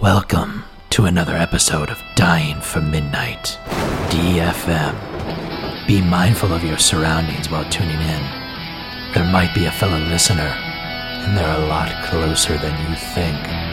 Welcome to another episode of Dying for Midnight, DFM. Be mindful of your surroundings while tuning in. There might be a fellow listener, and they're a lot closer than you think.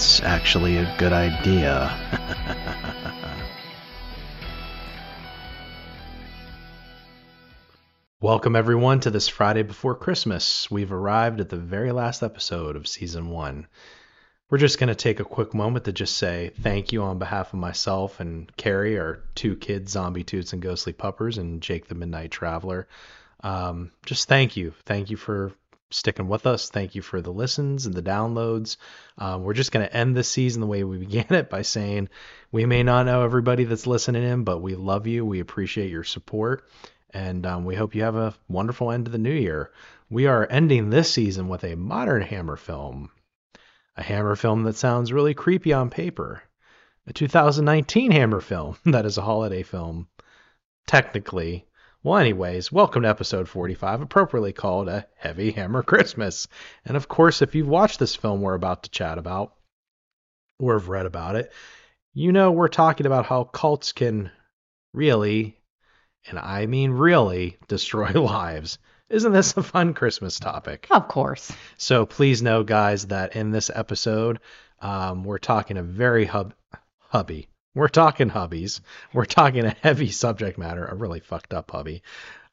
That's actually a good idea. Welcome, everyone, to this Friday before Christmas. We've arrived at the very last episode of season one. We're just going to take a quick moment to just say thank you on behalf of myself and Carrie, our two kids, Zombie Toots and Ghostly Puppers, and Jake the Midnight Traveler. Um, just thank you. Thank you for sticking with us. Thank you for the listens and the downloads. Um, we're just going to end this season the way we began it by saying we may not know everybody that's listening in, but we love you. We appreciate your support. And um, we hope you have a wonderful end of the new year. We are ending this season with a modern Hammer film, a Hammer film that sounds really creepy on paper, a 2019 Hammer film that is a holiday film, technically. Well, anyways, welcome to episode 45, appropriately called A Heavy Hammer Christmas. And of course, if you've watched this film we're about to chat about, or have read about it, you know we're talking about how cults can really, and I mean really, destroy lives. Isn't this a fun Christmas topic? Of course. So please know, guys, that in this episode, um, we're talking a very hub, hubby. We're talking hobbies. We're talking a heavy subject matter, a really fucked up hobby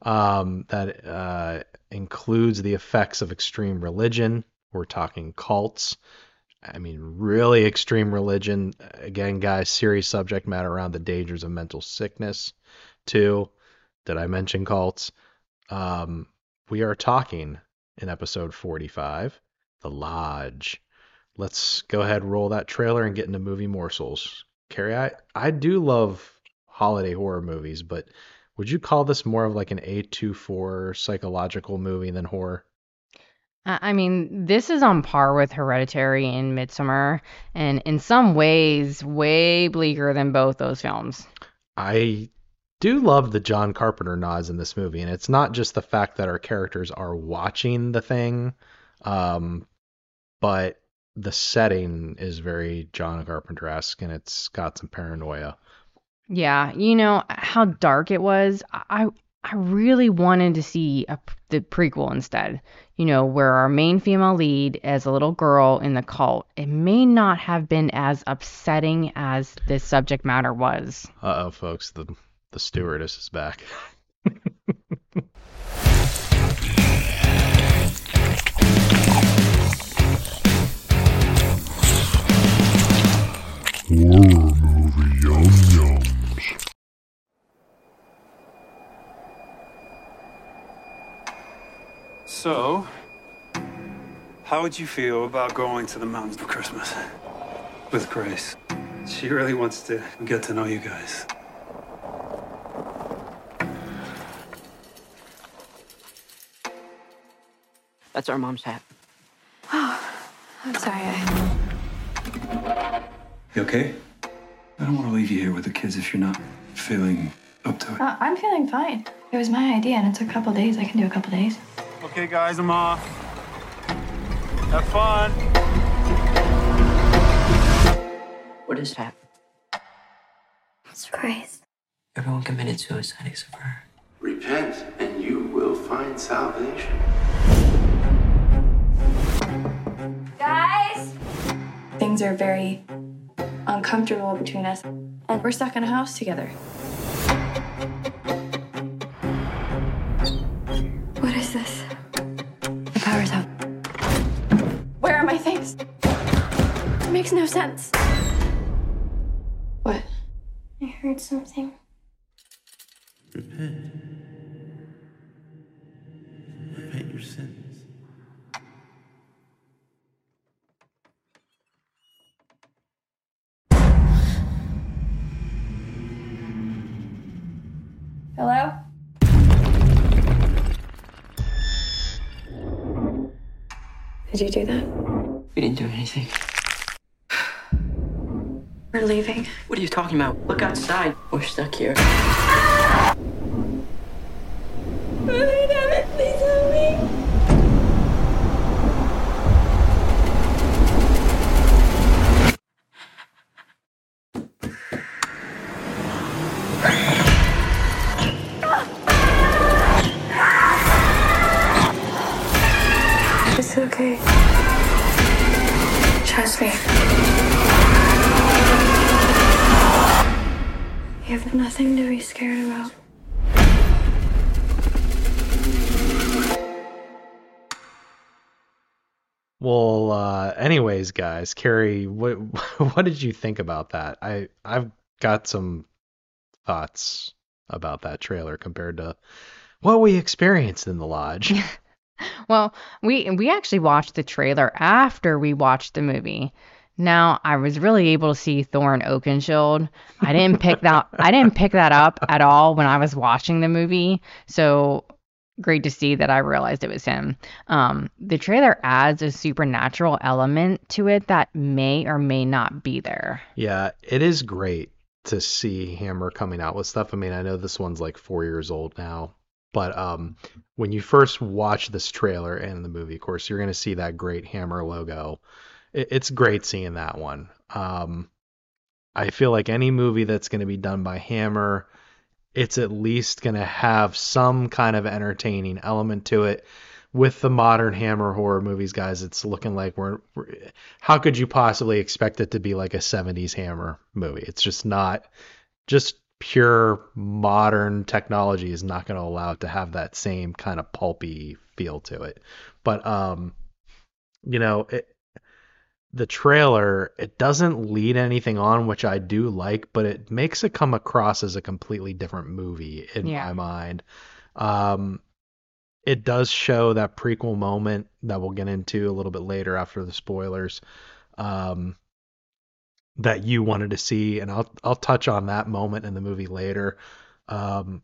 um, that uh, includes the effects of extreme religion. We're talking cults. I mean, really extreme religion. Again, guys, serious subject matter around the dangers of mental sickness, too. Did I mention cults? Um, we are talking in episode 45, The Lodge. Let's go ahead, roll that trailer, and get into movie morsels. Carrie, I, I do love holiday horror movies, but would you call this more of like an A24 psychological movie than horror? I I mean, this is on par with Hereditary and Midsommar, and in some ways, way bleaker than both those films. I do love the John Carpenter nods in this movie, and it's not just the fact that our characters are watching the thing, um, but the setting is very John Carpenter-esque, and it's got some paranoia. Yeah, you know how dark it was. I I really wanted to see a, the prequel instead. You know, where our main female lead as a little girl in the cult. It may not have been as upsetting as this subject matter was. Uh oh, folks, the the stewardess is back. So, how would you feel about going to the mountains for Christmas with Grace? She really wants to get to know you guys. That's our mom's hat. Oh, I'm sorry. I... You okay? I don't want to leave you here with the kids if you're not feeling up to it. Uh, I'm feeling fine. It was my idea, and it's a couple days. I can do a couple days. Okay, guys, I'm off. Have fun. What is that? It's Christ. Everyone committed suicide except for her. Repent, and you will find salvation. Guys! Things are very uncomfortable between us, and we're stuck in a house together. No sense. What? I heard something. Repent. Repent your sins. Hello? Did you do that? We didn't do anything. We're leaving. What are you talking about? Look outside. We're stuck here. Ah! Anyways, guys, Carrie, what what did you think about that? I I've got some thoughts about that trailer compared to what we experienced in the lodge. Well, we we actually watched the trailer after we watched the movie. Now, I was really able to see Thorin Oakenshield. I didn't pick that I didn't pick that up at all when I was watching the movie. So great to see that I realized it was him. Um, the trailer adds a supernatural element to it that may or may not be there. Yeah, it is great to see Hammer coming out with stuff. I mean, I know this one's like four years old now, but um, when you first watch this trailer and the movie, of course, you're going to see that great Hammer logo. It, it's great seeing that one. Um, I feel like any movie that's going to be done by Hammer, it's at least going to have some kind of entertaining element to it. With the modern Hammer horror movies, guys, it's looking like we're, we're. How could you possibly expect it to be like a 70s Hammer movie? It's just not. Just pure modern technology is not going to allow it to have that same kind of pulpy feel to it. But um, you know, it, the trailer it doesn't lead anything on, which I do like, but it makes it come across as a completely different movie in Yeah. my mind. Um, it does show that prequel moment that we'll get into a little bit later after the spoilers. Um, that you wanted to see, and I'll I'll touch on that moment in the movie later. Um,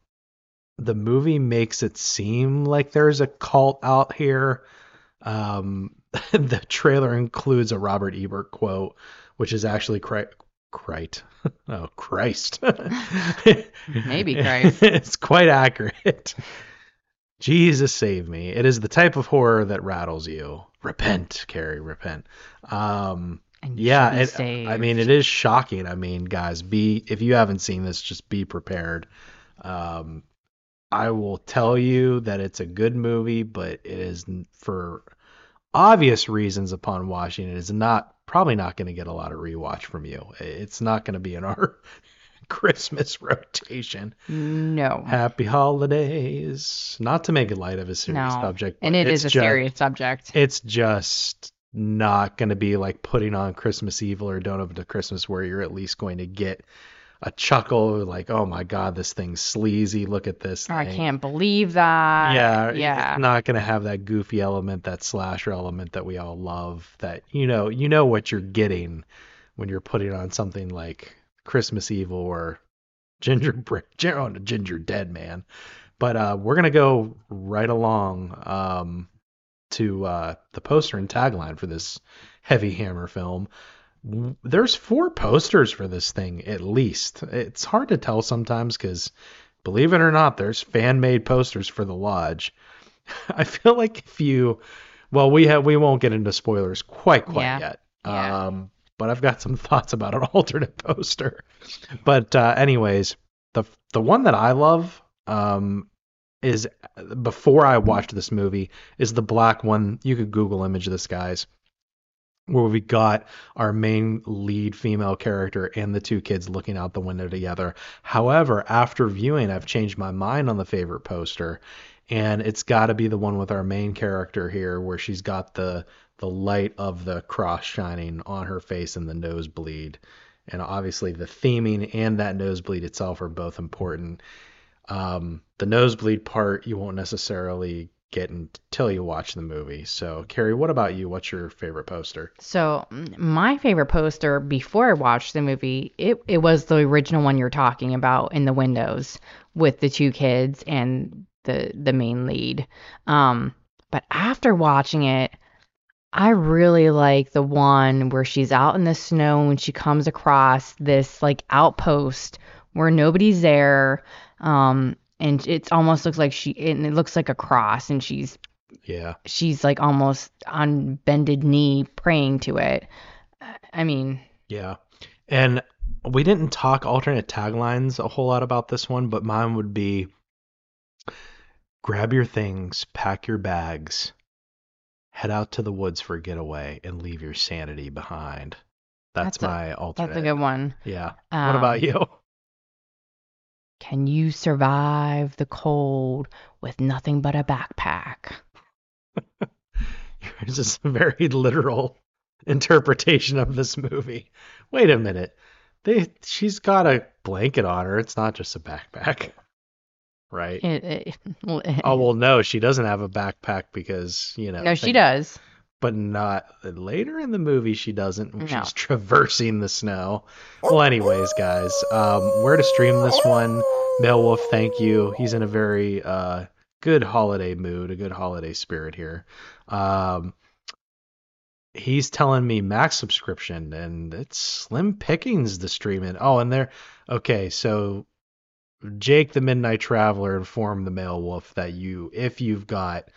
the movie makes it seem like there's a cult out here. Um, the trailer includes a Robert Ebert quote, which is actually Christ. Oh Christ. Maybe Christ. it's quite accurate. Jesus save me. It is the type of horror that rattles you. Repent, Carrie, repent. Um yeah, it. I mean it is shocking. I mean, guys, be if you haven't seen this, just be prepared. Um I will tell you that it's a good movie, but it is for obvious reasons upon watching it is not probably not going to get a lot of rewatch from you. It's not going to be in our Christmas rotation. No. Happy holidays. Not to make light of a serious No. subject, And it's a ju- serious subject. It's just not going to be like putting on Christmas Evil or Don't Open to Christmas, where you're at least going to get a chuckle, like, "Oh my God, this thing's sleazy. Look at this." Or I can't believe that. yeah, Yeah. It's not going to have that goofy element, that slasher element that we all love. That you know, you know what you're getting when you're putting on something like Christmas Evil or Gingerbread, Gin- oh, Gingerdead Man. But uh, we're gonna go right along um, to uh, the poster and tagline for this Heavy Hammer film. There's four posters for this thing at least. It's hard to tell sometimes because, believe it or not, there's fan made posters for the lodge. I feel like if you, well, we have we won't get into spoilers quite quite Yeah. yet. Yeah. Um, but I've got some thoughts about an alternate poster. But uh, anyways, the the one that I love um, is before I watched this movie is the black one. You could Google image this, guys, where we got our main lead female character and the two kids looking out the window together. However, after viewing, I've changed my mind on the favorite poster, and it's got to be the one with our main character here, where she's got the the light of the cross shining on her face and the nosebleed. And obviously, the theming and that nosebleed itself are both important. Um, the nosebleed part you won't necessarily get until you watch the movie. So, Carrie, what about you? What's your favorite poster? So my favorite poster before I watched the movie, it, it was the original one you're talking about in the windows with the two kids and the the main lead. Um, but after watching it, I really like the one where she's out in the snow and she comes across this like outpost where nobody's there. Um, and it almost looks like she and it looks like a cross and she's Yeah. she's like almost on bended knee praying to it. I mean, Yeah. And we didn't talk alternate taglines a whole lot about this one, but mine would be grab your things, pack your bags, head out to the woods for a getaway, and leave your sanity behind. That's, That's a- my alternate. that's a good one. Yeah. what about Um, you? Can you survive the cold with nothing but a backpack? Yours is a very literal interpretation of this movie. Wait a minute. They she's got a blanket on her. It's not just a backpack. Right? It, it, well, Oh well no, she doesn't have a backpack because, you know. no, she does. But not later in the movie she doesn't. No. She's traversing the snow. Well anyways, guys, um where to stream this one? Wolf, thank you. He's in a very uh good holiday mood, a good holiday spirit here. Um he's telling me max subscription and it's slim pickings to stream it. Oh, and there okay, so Jake the Midnight Traveler informed the Male Wolf that you if you've got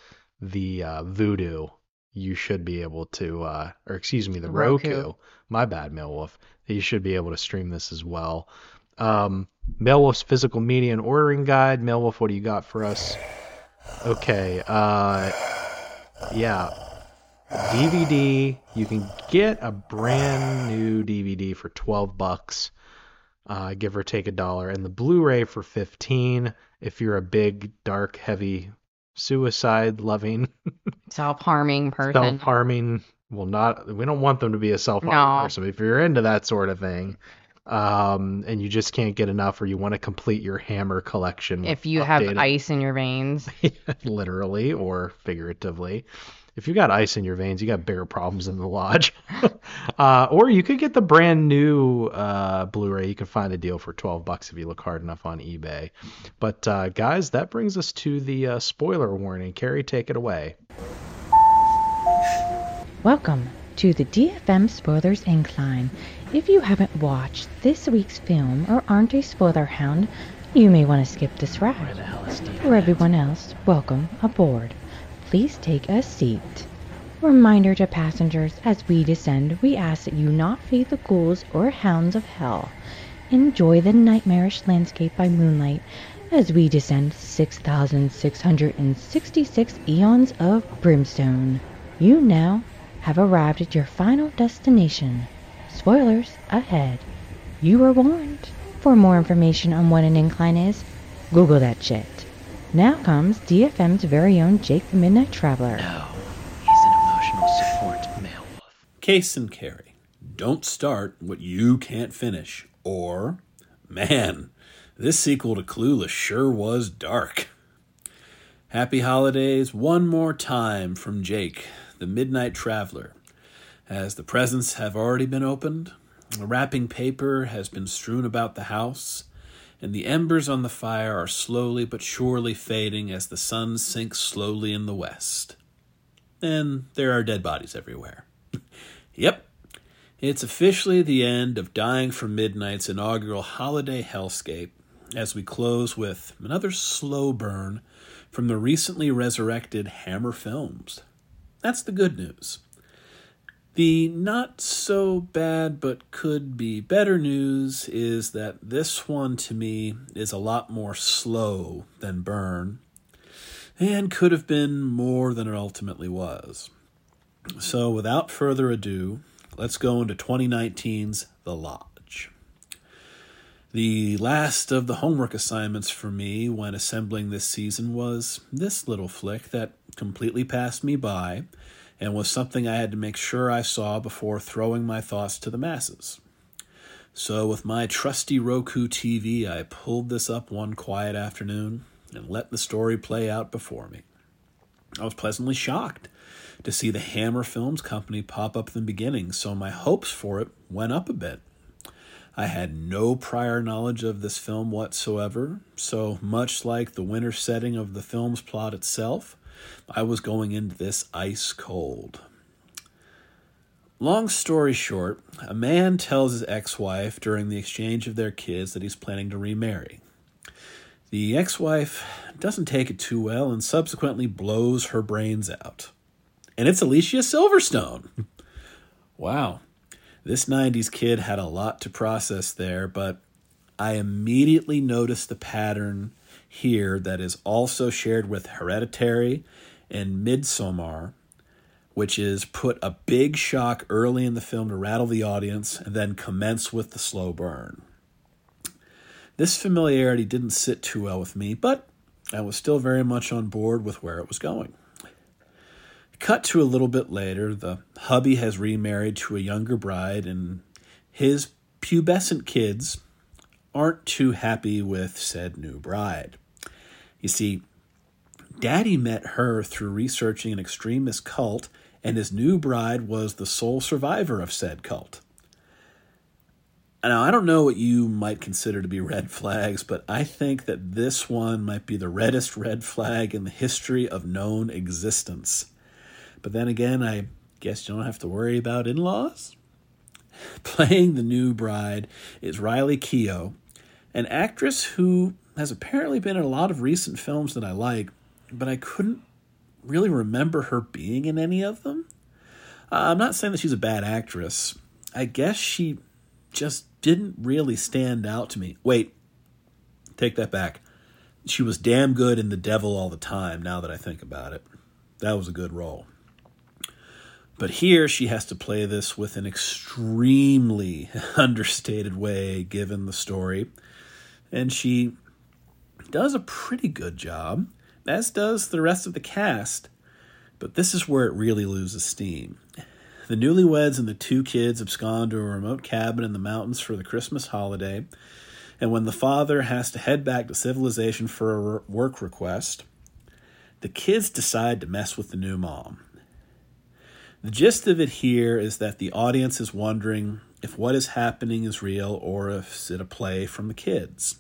the uh, Vudu, you should be able to uh or excuse me, the Roku. Roku. My bad, Male Wolf. You should be able to stream this as well. Um Male physical media and ordering guide. Male Wolf, what do you got for us? Okay, uh yeah, DVD. You can get a brand new DVD for 12 bucks, uh, give or take a dollar, and the Blu-ray for 15 if you're a big, dark, heavy, suicide-loving, Self-harming person. self-harming. Well, not. We don't want them to be a self-harming No. person. If you're into that sort of thing, um, and you just can't get enough, or you want to complete your Hammer collection, if you have ice in your veins. literally or figuratively. If you got ice in your veins, you got bigger problems in the lodge. uh, or you could get the brand new uh, Blu-ray. You can find a deal for 12 bucks if you look hard enough on eBay. But uh, guys, that brings us to the uh, spoiler warning. Carrie, take it away. Welcome to the DFM Spoilers Incline. If you haven't watched this week's film or aren't a spoiler hound, you may want to skip this ride. Where the hell is For everyone else, welcome aboard. Please take a seat. Reminder to passengers as we descend, we ask that you not feed the ghouls or hounds of hell. Enjoy the nightmarish landscape by moonlight as we descend 6,666 eons of brimstone. You now have arrived at your final destination. Spoilers ahead. You were warned. For more information on what an incline is, Google that shit. Now comes DFM's very own Jake the Midnight Traveler. No, he's an emotional support male wolf. Case and Carrie. Don't start what you can't finish. Or, man, this sequel to Clueless sure was dark. Happy holidays one more time from Jake, the Midnight Traveler. As the presents have already been opened, the wrapping paper has been strewn about the house, and the embers on the fire are slowly but surely fading as the sun sinks slowly in the west. And there are dead bodies everywhere. Yep, it's officially the end of Dying for Midnight's inaugural holiday hellscape as we close with another slow burn from the recently resurrected Hammer Films. That's the good news. The not so bad but could be better news is that this one to me is a lot more slow than Burn and could have been more than it ultimately was. So, without further ado, let's go into 2019's The Lodge. The last of the homework assignments for me when assembling this season was this little flick that completely passed me by and was something I had to make sure I saw before throwing my thoughts to the masses. So, with my trusty Roku TV, I pulled this up one quiet afternoon and let the story play out before me. I was pleasantly shocked to see the Hammer Films Company pop up in the beginning, so my hopes for it went up a bit. I had no prior knowledge of this film whatsoever, so much like the winter setting of the film's plot itself, I was going into this ice cold. Long story short, a man tells his ex wife during the exchange of their kids that he's planning to remarry. The ex wife doesn't take it too well and subsequently blows her brains out. And it's Alicia Silverstone. wow. This 90s kid had a lot to process there, but I immediately noticed the pattern here that is also shared with Hereditary and Midsommar, which is put a big shock early in the film to rattle the audience and then commence with the slow burn. This familiarity didn't sit too well with me, but I was still very much on board with where it was going. Cut to a little bit later, the hubby has remarried to a younger bride, and his pubescent kids aren't too happy with said new bride. You see, Daddy met her through researching an extremist cult, and his new bride was the sole survivor of said cult. Now, I don't know what you might consider to be red flags, but I think that this one might be the reddest red flag in the history of known existence. But then again, I guess you don't have to worry about in laws. Playing the new bride is Riley Keough, an actress who has apparently been in a lot of recent films that I like, but I couldn't really remember her being in any of them. Uh, I'm not saying that she's a bad actress. I guess she just didn't really stand out to me. Wait, take that back. She was damn good in The Devil All the Time, now that I think about it. That was a good role. But here she has to play this with an extremely understated way given the story. And she does a pretty good job, as does the rest of the cast. But this is where it really loses steam. The newlyweds and the two kids abscond to a remote cabin in the mountains for the Christmas holiday, and when the father has to head back to civilization for a work request, the kids decide to mess with the new mom. The gist of it here is that the audience is wondering if what is happening is real or if it's a play from the kids.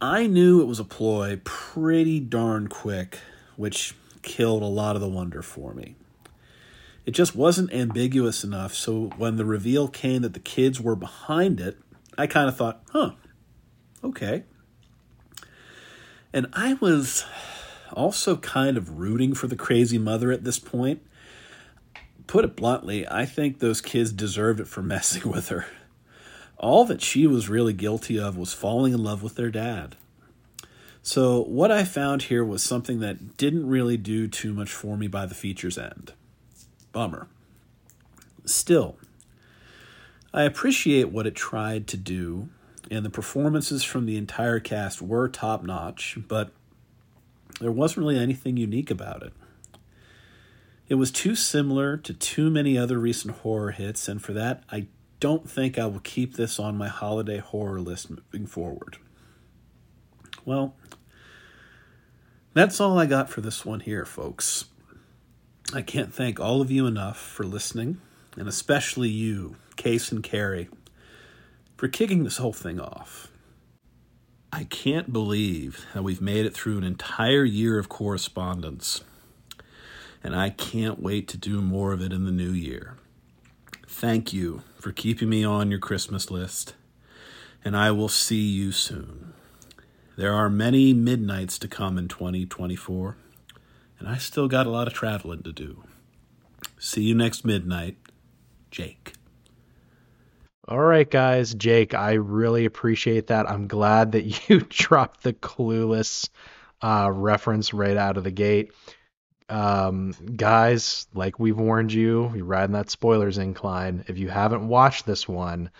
I knew it was a ploy pretty darn quick, which killed a lot of the wonder for me. It just wasn't ambiguous enough, so when the reveal came that the kids were behind it, I kind of thought, huh, okay. And I was also kind of rooting for the crazy mother at this point. Put it bluntly, I think those kids deserved it for messing with her. All that she was really guilty of was falling in love with their dad. So, what I found here was something that didn't really do too much for me by the feature's end. Bummer. Still, I appreciate what it tried to do, and the performances from the entire cast were top notch, but there wasn't really anything unique about it. It was too similar to too many other recent horror hits, and for that, I don't think I will keep this on my holiday horror list moving forward. Well, that's all I got for this one here, folks. I can't thank all of you enough for listening, and especially you, Case and Carrie, for kicking this whole thing off. I can't believe that we've made it through an entire year of correspondence, and I can't wait to do more of it in the new year. Thank you for keeping me on your Christmas list, and I will see you soon. There are many midnights to come in 2024 and I still got a lot of traveling to do. See you next midnight, Jake. All right, guys. Jake, I really appreciate that. I'm glad that you dropped the clueless uh, reference right out of the gate. Um, guys, like we've warned you, you're riding that spoilers incline. If you haven't watched this one,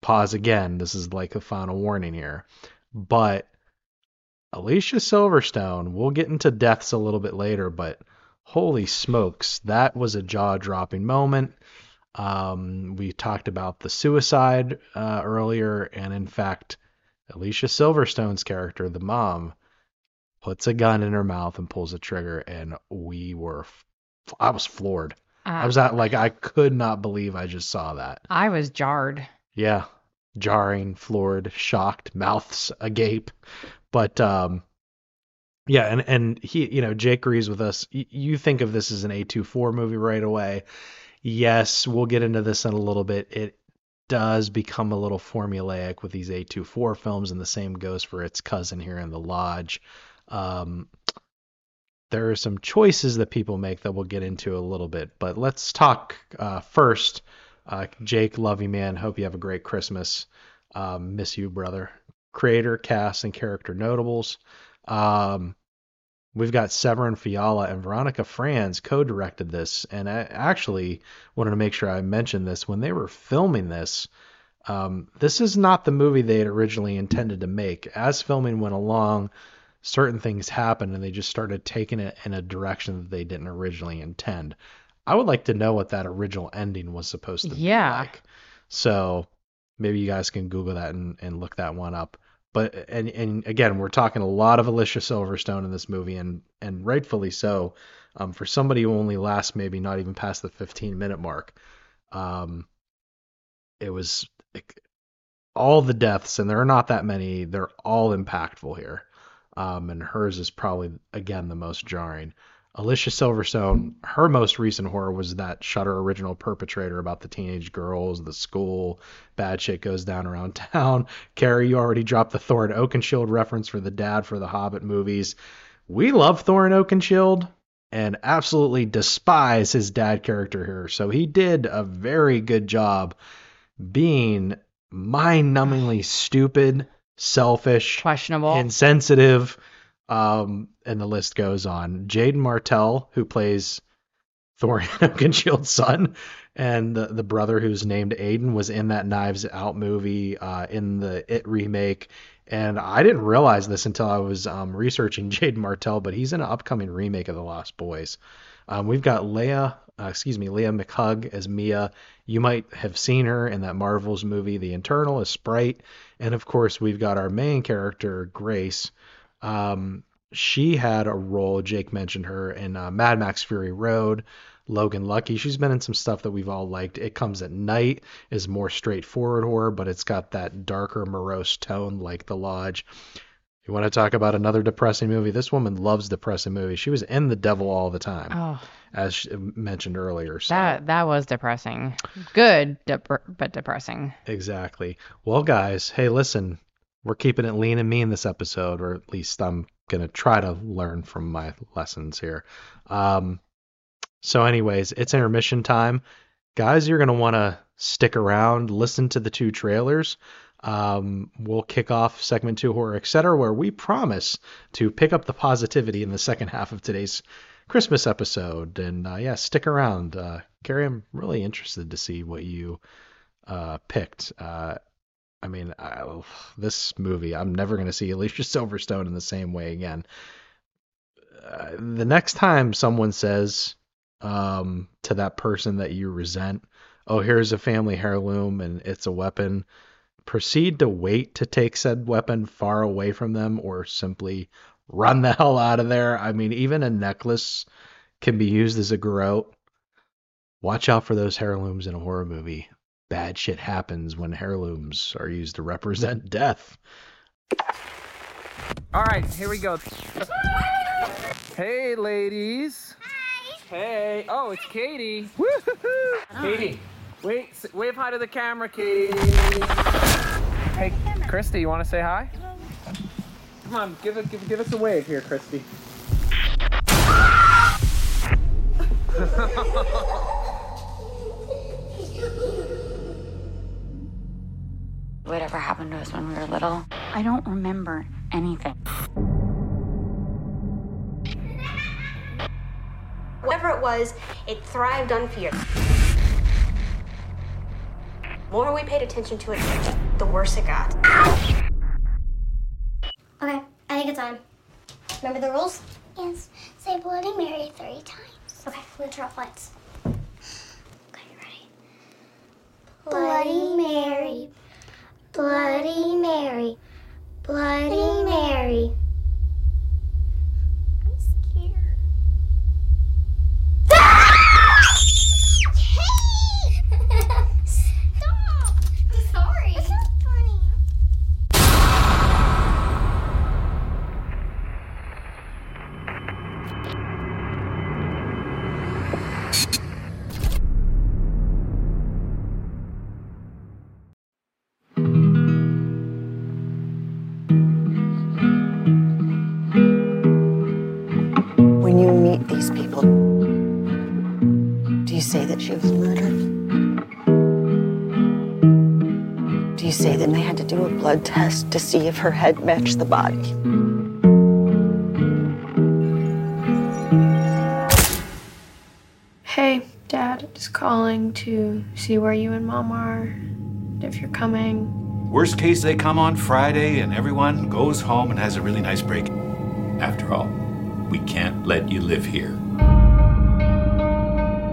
pause again. This is like a final warning here. But Alicia Silverstone, we'll get into deaths a little bit later, but holy smokes, that was a jaw dropping moment. Um, we talked about the suicide uh, earlier, and in fact, Alicia Silverstone's character, the mom, puts a gun in her mouth and pulls the trigger, and we were, I was floored. Uh, I was at like I could not believe I just saw that. I was jarred. yeah, jarring, floored, shocked, mouths agape. But um, yeah, and and he, you know, Jake agrees with us. Y- you think of this as an A24 movie right away. Yes, we'll get into this in a little bit. It does become a little formulaic with these A24 films, and the same goes for its cousin here in The Lodge. Um, there are some choices that people make that we'll get into a little bit, but let's talk uh, first. Uh, Jake, love you, man. Hope you have a great Christmas. Um, miss you, brother. Creator, cast, and character notables. Um, we've got Severin Fiala and Veronika Franz co-directed this, and I actually wanted to make sure I mentioned this when they were filming this. Um, this is not the movie they had originally intended to make. As filming went along, certain things happened, and they just started taking it in a direction that they didn't originally intend. I would like to know what that original ending was supposed to Yeah. be like. So maybe you guys can Google that and, and look that one up. But and and again, we're talking a lot of Alicia Silverstone in this movie, and and rightfully so. Um, for somebody who only lasts maybe not even past the 15 minute mark, um, it was all the deaths, and there are not that many. They're all impactful here, um, and hers is probably again the most jarring. Alicia Silverstone, her most recent horror was that Shudder original perpetrator about the teenage girls, the school, bad shit goes down around town. Carrie, you already dropped the Thorin Oakenshield reference for the dad for the Hobbit movies. We love Thorin Oakenshield and absolutely despise his dad character here. So he did a very good job being mind-numbingly stupid, selfish, questionable, insensitive, um, and the list goes on. Jaeden Martell, who plays Thorin Oakenshield's son, and the, the brother who's named Aiden was in that Knives Out movie, uh, in the It remake. And I didn't realize this until I was um, researching Jaeden Martell, but he's in an upcoming remake of The Lost Boys. Um, we've got Leia, uh, excuse me, Lia McHugh as Mia. You might have seen her in that Marvel's movie, The Internal, as Sprite. And of course, we've got our main character, Grace. Um, she had a role, Jake mentioned her, in uh, Mad Max Fury Road, Logan Lucky. She's been in some stuff that we've all liked. It Comes at Night is more straightforward horror, but it's got that darker, morose tone like The Lodge. You want to talk about another depressing movie? This woman loves depressing movies. She was in The Devil all the time, Oh, as she mentioned earlier. So. that that was depressing. Good, dep- but depressing. Exactly. Well, guys, hey, listen, we're keeping it lean and mean this episode, or at least I'm gonna try to learn from my lessons here. Um, so, anyways, it's intermission time, guys. You're gonna want to stick around, listen to the two trailers. Um, we'll kick off segment two, horror, etc., where we promise to pick up the positivity in the second half of today's Christmas episode. And uh, yeah, stick around. Uh, Carrie, I'm really interested to see what you uh, picked. Uh, I mean, I, this movie, I'm never going to see Alicia Silverstone in the same way again. Uh, the next time someone says um, to that person that you resent, oh, here's a family heirloom and it's a weapon, proceed to wait to take said weapon far away from them or simply run the hell out of there. I mean, even a necklace can be used as a garrote. Watch out for those heirlooms in a horror movie. Bad shit happens when heirlooms are used to represent death. All right, here we go. Hey, ladies. Hi. Hey. Oh, it's Katie. Woo-hoo-hoo. Katie, wait, wave hi to the camera, Katie. Hey, Christy, you want to say hi? Come on, give it, give, give us a wave here, Christy. Whatever happened to us when we were little, I don't remember anything. Whatever it was, it thrived on fear. The more we paid attention to it, the worse it got. Okay, I think it's on. Remember the rules? Yes. Say Bloody Mary three times. Okay, I'm gonna turn off lights. Okay, you ready? Bloody Mary, Bloody Mary, Bloody Mary. Blood test to see if her head matched the body. Hey, Dad, just calling to see where you and Mom are, if you're coming. Worst case, they come on Friday and everyone goes home and has a really nice break. After all, we can't let you live here.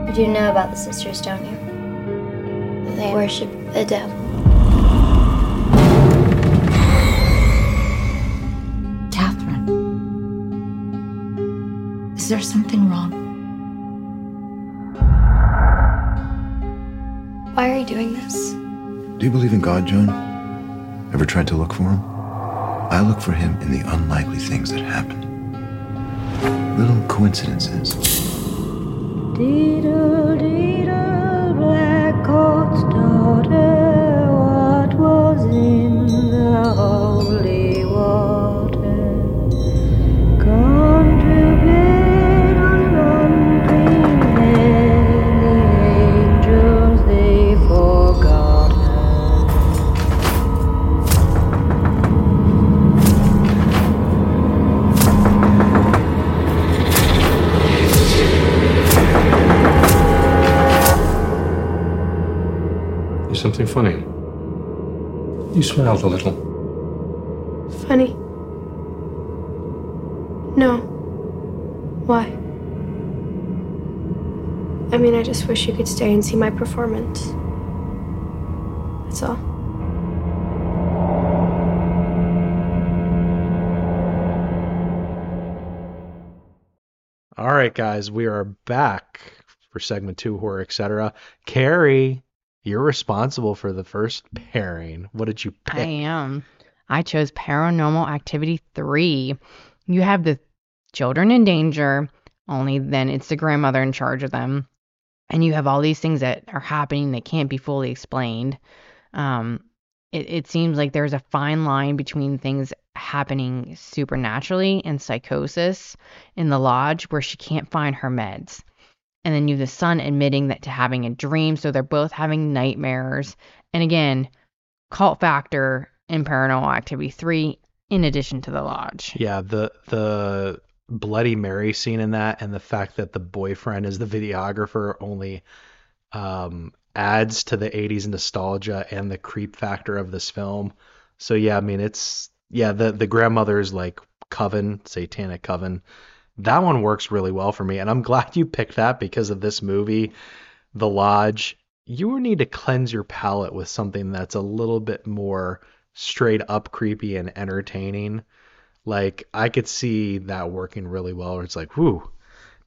You do know about the sisters, don't you? They worship the devil. Is there something wrong? Why are you doing this? Do you believe in God, Joan? Ever tried to look for him? I look for him in the unlikely things that happen. Little coincidences. Diddle, something funny. You smiled a little. Funny. No. Why? I mean, I just wish you could stay and see my performance. That's all. All right, guys, we are back for segment two, horror, etc. Carrie, you're responsible for the first pairing. What did you pick? I am. I chose Paranormal Activity 3. You have the children in danger, only then it's the grandmother in charge of them. And you have all these things that are happening that can't be fully explained. Um, it, it seems like there's a fine line between things happening supernaturally and psychosis in the lodge where she can't find her meds. And then you have the son admitting that to having a dream. So they're both having nightmares. And again, cult factor in Paranormal Activity 3 in addition to the lodge. Yeah, the the Bloody Mary scene in that and the fact that the boyfriend is the videographer only um, adds to the 80s nostalgia and the creep factor of this film. So yeah, I mean it's yeah, the the grandmother's like coven, satanic coven. That one works really well for me and I'm glad you picked that because of this movie, The Lodge. You need to cleanse your palate with something that's a little bit more straight up creepy and entertaining. Like I could see that working really well. Where it's like, whoo,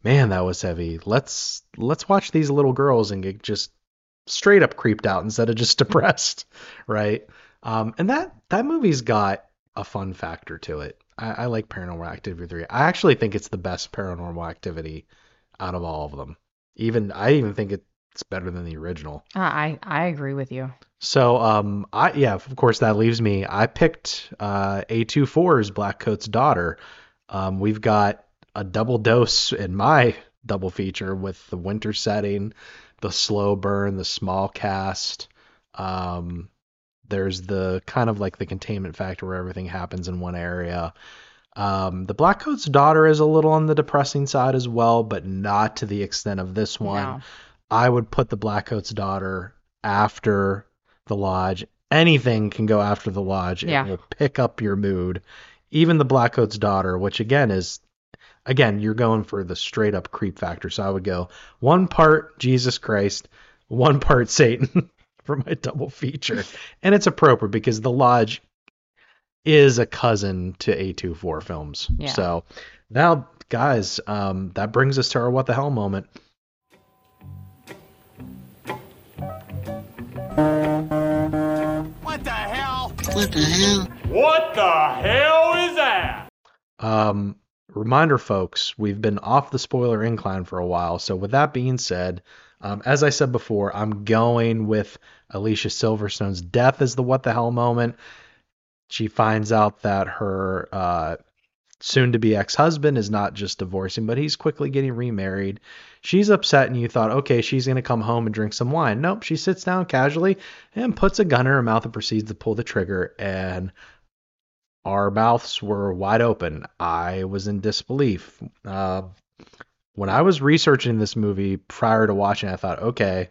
man, that was heavy. Let's let's watch these little girls and get just straight up creeped out instead of just depressed, right? Um, and that that movie's got a fun factor to it. I, I like Paranormal Activity 3. I actually think it's the best Paranormal Activity out of all of them. Even I even think it's better than the original. Uh, I I agree with you. So um I yeah, of course that leaves me. I picked uh A24's Blackcoat's daughter. Um we've got a double dose in my double feature with the winter setting, the slow burn, the small cast. Um there's the kind of like the containment factor where everything happens in one area. Um, the Blackcoat's daughter is a little on the depressing side as well, but not to the extent of this one. No. I would put the Blackcoat's daughter after the lodge. Anything can go after the lodge. Yeah. It will pick up your mood. Even the Blackcoat's daughter, which again is again, you're going for the straight up creep factor. So I would go one part Jesus Christ, one part Satan for my double feature. And it's appropriate because the lodge is a cousin to A24 films. Yeah. So now guys, um, that brings us to our what the hell moment. What the hell? What the hell? What the hell is that? Um, reminder, folks, we've been off the spoiler incline for a while. So, with that being said, um, as I said before, I'm going with Alicia Silverstone's death as the what the hell moment. She finds out that her uh, soon to be ex husband is not just divorcing, but he's quickly getting remarried. She's upset, and you thought, okay, she's going to come home and drink some wine. Nope, she sits down casually and puts a gun in her mouth and proceeds to pull the trigger. And our mouths were wide open. I was in disbelief. Uh, when I was researching this movie prior to watching, I thought, okay,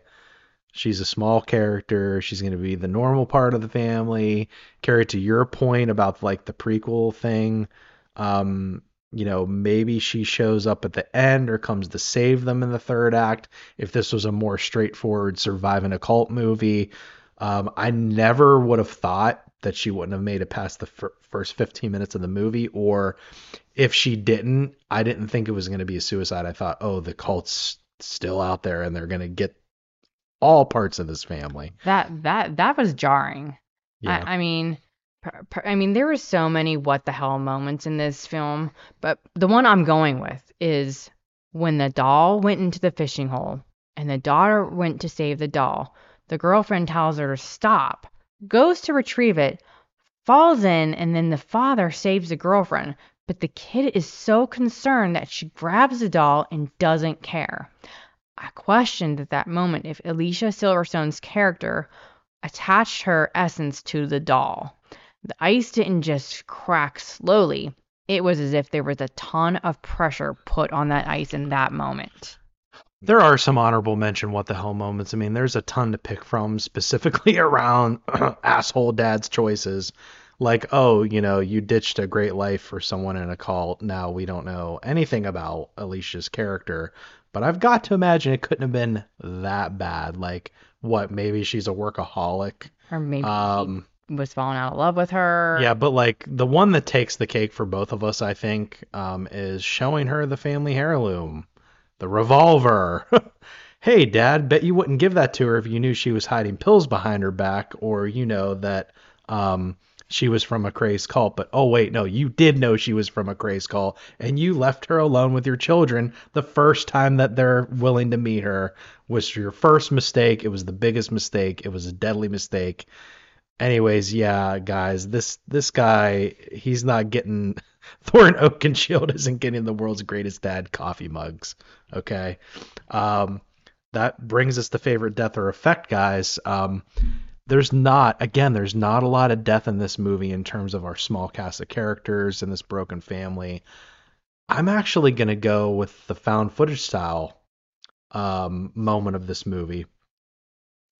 she's a small character. She's going to be the normal part of the family. Carrie to your point about like the prequel thing. Um, you know, maybe she shows up at the end or comes to save them in the third act. If this was a more straightforward surviving a cult movie, um, I never would have thought that she wouldn't have made it past the fir- first 15 minutes of the movie, or if she didn't, I didn't think it was going to be a suicide. I thought, oh, the cult's still out there and they're going to get all parts of this family. That that that was jarring. Yeah. I, I mean, I mean, there were so many what the hell moments in this film, but the one I'm going with is when the doll went into the fishing hole and the daughter went to save the doll. The girlfriend tells her to stop, goes to retrieve it, falls in, and then the father saves the girlfriend. But the kid is so concerned that she grabs the doll and doesn't care. I questioned at that moment if Alicia Silverstone's character attached her essence to the doll. The ice didn't just crack slowly, it was as if there was a ton of pressure put on that ice in that moment. There are some honorable mention what the hell moments. I mean, there's a ton to pick from specifically around asshole dad's choices. Like, oh, you know, you ditched a great life for someone in a cult. Now we don't know anything about Alicia's character, but I've got to imagine it couldn't have been that bad. Like, what? Maybe she's a workaholic. Or maybe Um, was falling out of love with her. Yeah, but like the one that takes the cake for both of us, I think, um, is showing her the family heirloom, the revolver. hey, Dad, bet you wouldn't give that to her if you knew she was hiding pills behind her back, or you know that um, she was from a crazed cult. But oh wait, no, you did know she was from a crazed cult, and you left her alone with your children the first time that they're willing to meet her. Was your first mistake. It was the biggest mistake. It was a deadly mistake anyways, yeah, guys, this this guy, he's not getting Thorin Oakenshield isn't getting the world's greatest dad coffee mugs. Okay. Um that brings us to favorite death or effect, guys. Um there's not again, there's not a lot of death in this movie in terms of our small cast of characters and this broken family. I'm actually gonna go with the found footage style um moment of this movie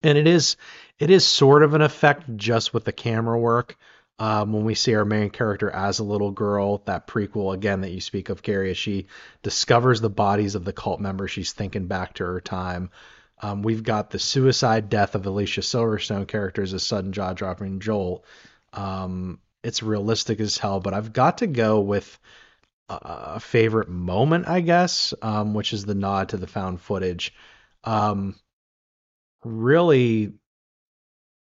and it is it is sort of an effect just with the camera work um, when we see our main character as a little girl that prequel again that you speak of Carrie as she discovers the bodies of the cult members she's thinking back to her time. Um, we've got the suicide death of Alicia Silverstone character as a sudden jaw dropping jolt um, it's realistic as hell but I've got to go with a favorite moment I guess um, which is the nod to the found footage. Um, really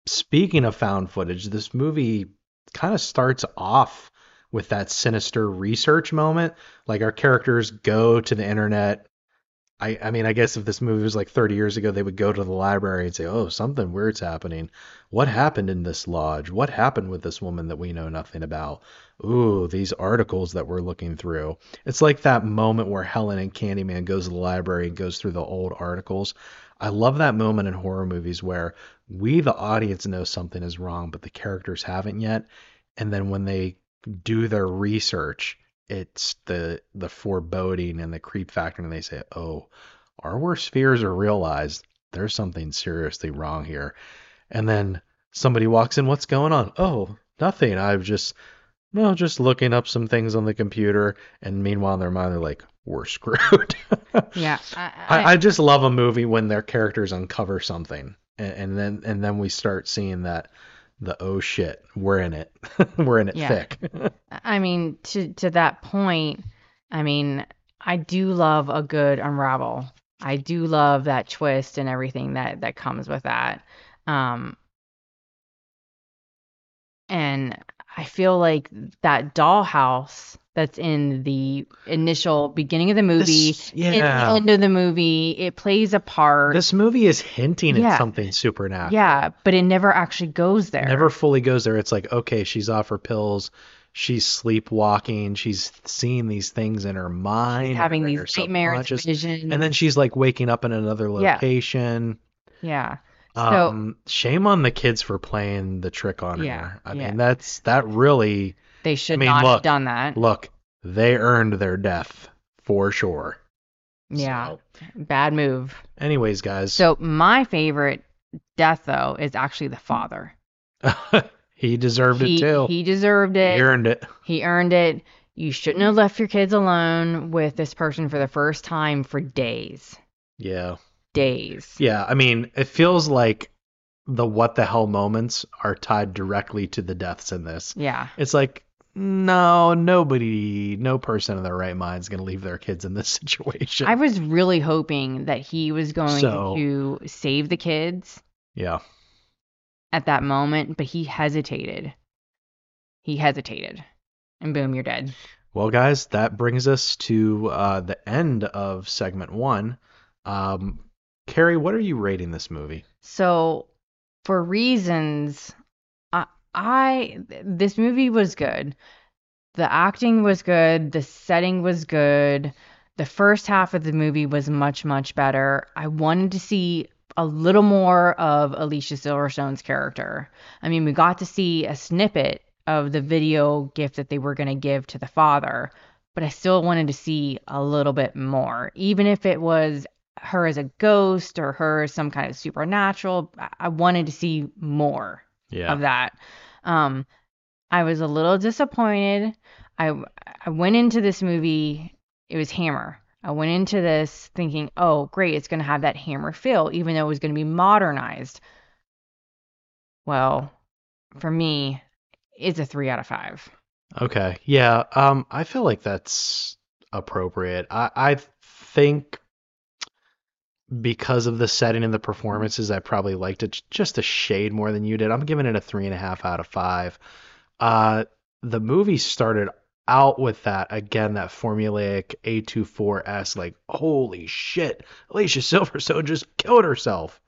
speaking of found footage, this movie kind of starts off with that sinister research moment. Like our characters go to the internet. I, I mean, I guess if this movie was like 30 years ago, they would go to the library and say, oh, something weird's happening. What happened in this lodge? What happened with this woman that we know nothing about? Ooh, these articles that we're looking through. It's like that moment where Helen and Candyman goes to the library and goes through the old articles. I love that moment in horror movies where we, the audience, know something is wrong, but the characters haven't yet. And then when they do their research, it's the the foreboding and the creep factor, and they say, "Oh, our worst fears are realized. There's something seriously wrong here." And then somebody walks in, "What's going on?" "Oh, nothing. I've just well, just looking up some things on the computer." And meanwhile, in their mind, they're like, "We're screwed." Yeah. I, I, I just love a movie when their characters uncover something, and, and then and then we start seeing that the oh shit, we're in it, we're in it Yeah. thick. I mean, to to that point, I mean, I do love a good unravel. I do love that twist and everything that that comes with that. Um and I feel like that dollhouse that's in the initial beginning of the movie, This- in yeah. the end of the movie, it plays a part. this movie is hinting Yeah. at something supernatural. yeah, but it never actually goes there. never fully goes there. It's like, okay, she's off her pills. she's sleepwalking. She's seeing these things in her mind, having these nightmares, visions. and then she's like waking up in another location Yeah. location. Yeah. So Um, shame on the kids for playing the trick on Yeah, her. I yeah. mean, that's that really. they should I mean, not look, have done that. Look, they earned their death for sure. Yeah. Bad move. Anyways, guys, So my favorite death though is actually the father. he deserved he, it too. He deserved it. He earned it. He earned it. You shouldn't have left your kids alone with this person for the first time for days. Yeah. Days. Yeah, I mean, it feels like the what the hell moments are tied directly to the deaths in this. Yeah. It's like, no, nobody, no person in their right mind is going to leave their kids in this situation. I was really hoping that he was going So- to save the kids yeah. at that moment, but he hesitated. He hesitated. And boom, you're dead. Well, guys, that brings us to uh, the end of segment one. Um, Carrie, what are you rating this movie? So, for reasons, I, I this movie was good. The acting was good. The setting was good. The first half of the movie was much much better. I wanted to see a little more of Alicia Silverstone's character. I mean, we got to see a snippet of the video gift that they were going to give to the father, but I still wanted to see a little bit more, even if it was her as a ghost or her as some kind of supernatural. I- wanted to see more Yeah. of that. Um, I was a little disappointed. I I went into this movie. It was Hammer. I went into this thinking, oh, great, it's going to have that Hammer feel, even though it was going to be modernized. Well, for me, it's a three out of five. Okay. Yeah. Um, I feel like that's appropriate. I, I think because of the setting and the performances, I probably liked it just a shade more than you did. I'm giving it a three and a half out of five. Uh, the movie started out with that again, that formulaic A24S, like, holy shit, Alicia Silverstone just killed herself.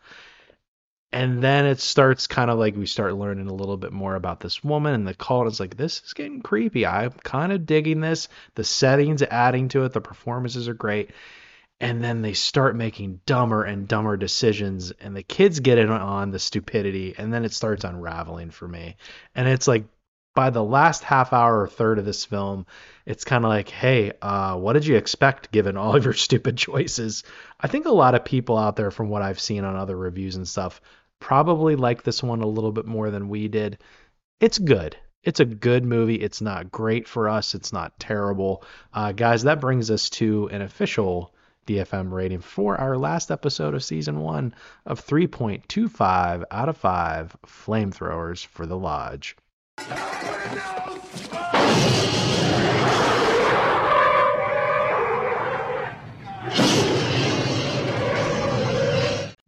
And then it starts kind of like we start learning a little bit more about this woman and the cult. It's like, this is getting creepy. I'm kind of digging this. The settings adding to it, the performances are great. And then they start making dumber and dumber decisions, and the kids get in on the stupidity, and then it starts unraveling for me. And it's like, by the last half hour or third of this film, it's kind of like, hey, uh, what did you expect given all of your stupid choices? I think a lot of people out there, from what I've seen on other reviews and stuff, probably like this one a little bit more than we did. It's good. It's a good movie. It's not great for us. It's not terrible. Uh, guys, that brings us to an official DFM rating for our last episode of season one of 3.25 out of 5 flamethrowers for the Lodge.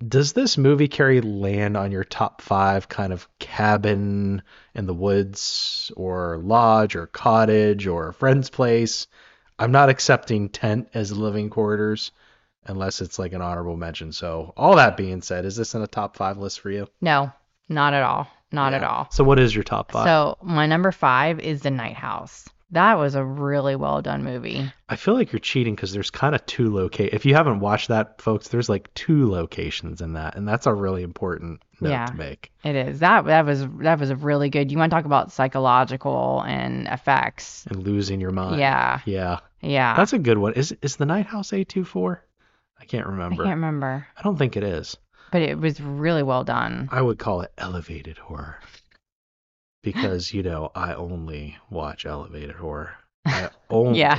Does this movie Carrie land on your top five kind of cabin in the woods or lodge or cottage or friend's place? I'm not accepting tent as living quarters unless it's like an honorable mention. So, all that being said, is this in a top five list for you? No, not at all. Not at all. So, what is your top five? So my number five is The Night House. That was a really well done movie. I feel like you're cheating because there's kind of two locate. If you haven't watched that, folks, there's like two locations in that, and that's a really important note yeah, to make. it is. That that was that was a really good. You want to talk about psychological and effects? And losing your mind. Yeah. Yeah. Yeah. That's a good one. Is is the Night House A24? I can't remember. I can't remember, I don't think it is. but it was really well done. I would call it elevated horror. Because, you know, I only watch elevated horror. I only Yeah.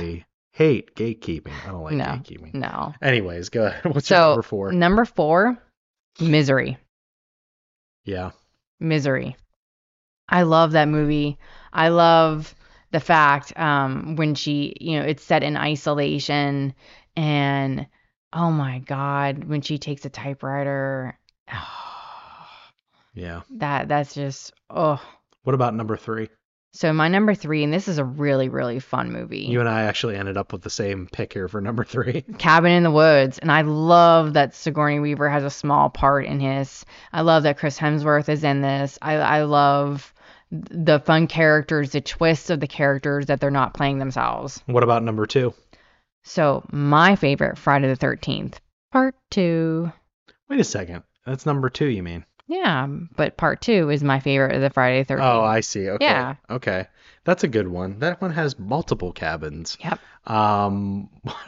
hate gatekeeping. I don't like no, gatekeeping. no. Anyways, go ahead. What's So number four? number four, Misery. yeah. Misery. I love that movie. I love the fact um, when she, you know, it's set in isolation and oh my god, when she takes a typewriter, Yeah. that that's just oh. What about number three? So my number 3 and this is a really really fun movie. You and I actually ended up with the same pick here for number three. Cabin in the Woods, and I love that Sigourney Weaver has a small part in his. I love that Chris Hemsworth is in this. I I love the fun characters, the twists of the characters that they're not playing themselves. What about number two? So my favorite Friday the 13th, part two. Wait a second. That's number two, you mean? Yeah, but part two is my favorite of the Friday the 13th. Oh, I see. Okay. Yeah. Okay. That's a good one. That one has multiple cabins. Yep. Um,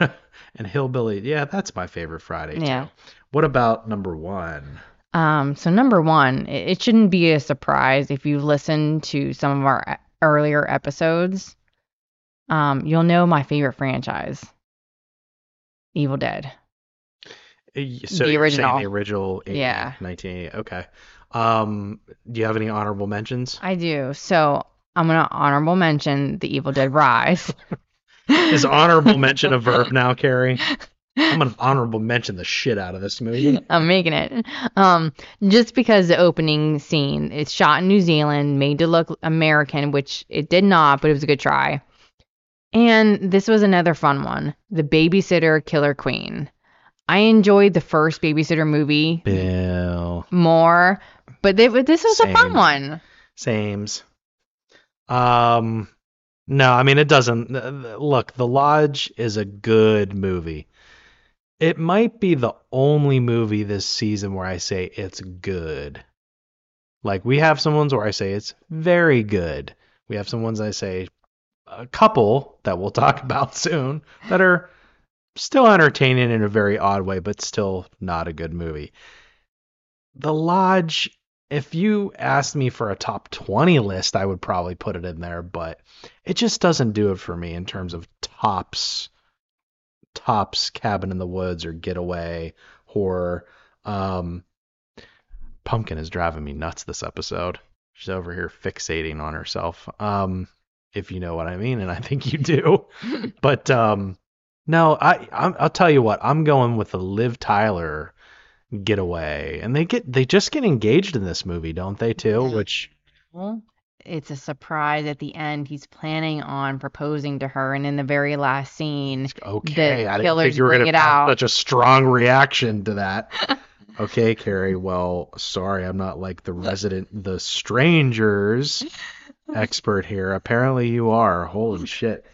and Hillbilly. Yeah, that's my favorite Friday. Too. Yeah. What about number one? Um, so number one, it, it shouldn't be a surprise if you've listened to some of our earlier episodes. Um, you'll know my favorite franchise, Evil Dead. So The original. the original. 80, Yeah. 1980. Okay. Um, do you have any honorable mentions? I do. So I'm gonna honorable mention the Evil Dead Rise. Is honorable mention a verb now, Carrie? I'm gonna honorable mention the shit out of this movie. I'm making it. Um, just because the opening scene it's shot in New Zealand, made to look American, which it did not, but it was a good try. And this was another fun one, The Babysitter Killer Queen. I enjoyed the first Babysitter movie Bill. more, but they, this was a fun one. Sames. Um, no, I mean it doesn't. Look, The Lodge is a good movie. It might be the only movie this season where I say it's good. Like we have some ones where I say it's very good. We have some ones I say a couple that we'll talk about soon that are still entertaining in a very odd way, but still not a good movie. The Lodge, if you asked me for a top 20 list, I would probably put it in there, but it just doesn't do it for me in terms of tops tops cabin in the woods or getaway horror. Um Pumpkin is driving me nuts this episode. She's over here fixating on herself. Um if you know what I mean and I think you do. but um no, I I'm, I'll tell you what. I'm going with the Liv Tyler getaway, and they get they just get engaged in this movie, don't they too? Which It's a surprise at the end. He's planning on proposing to her, and in the very last scene, okay, the I didn't killers you were bring it out. such a strong reaction to that. okay, Carrie. Well, sorry, I'm not like the resident, the strangers expert here. Apparently, you are. Holy shit.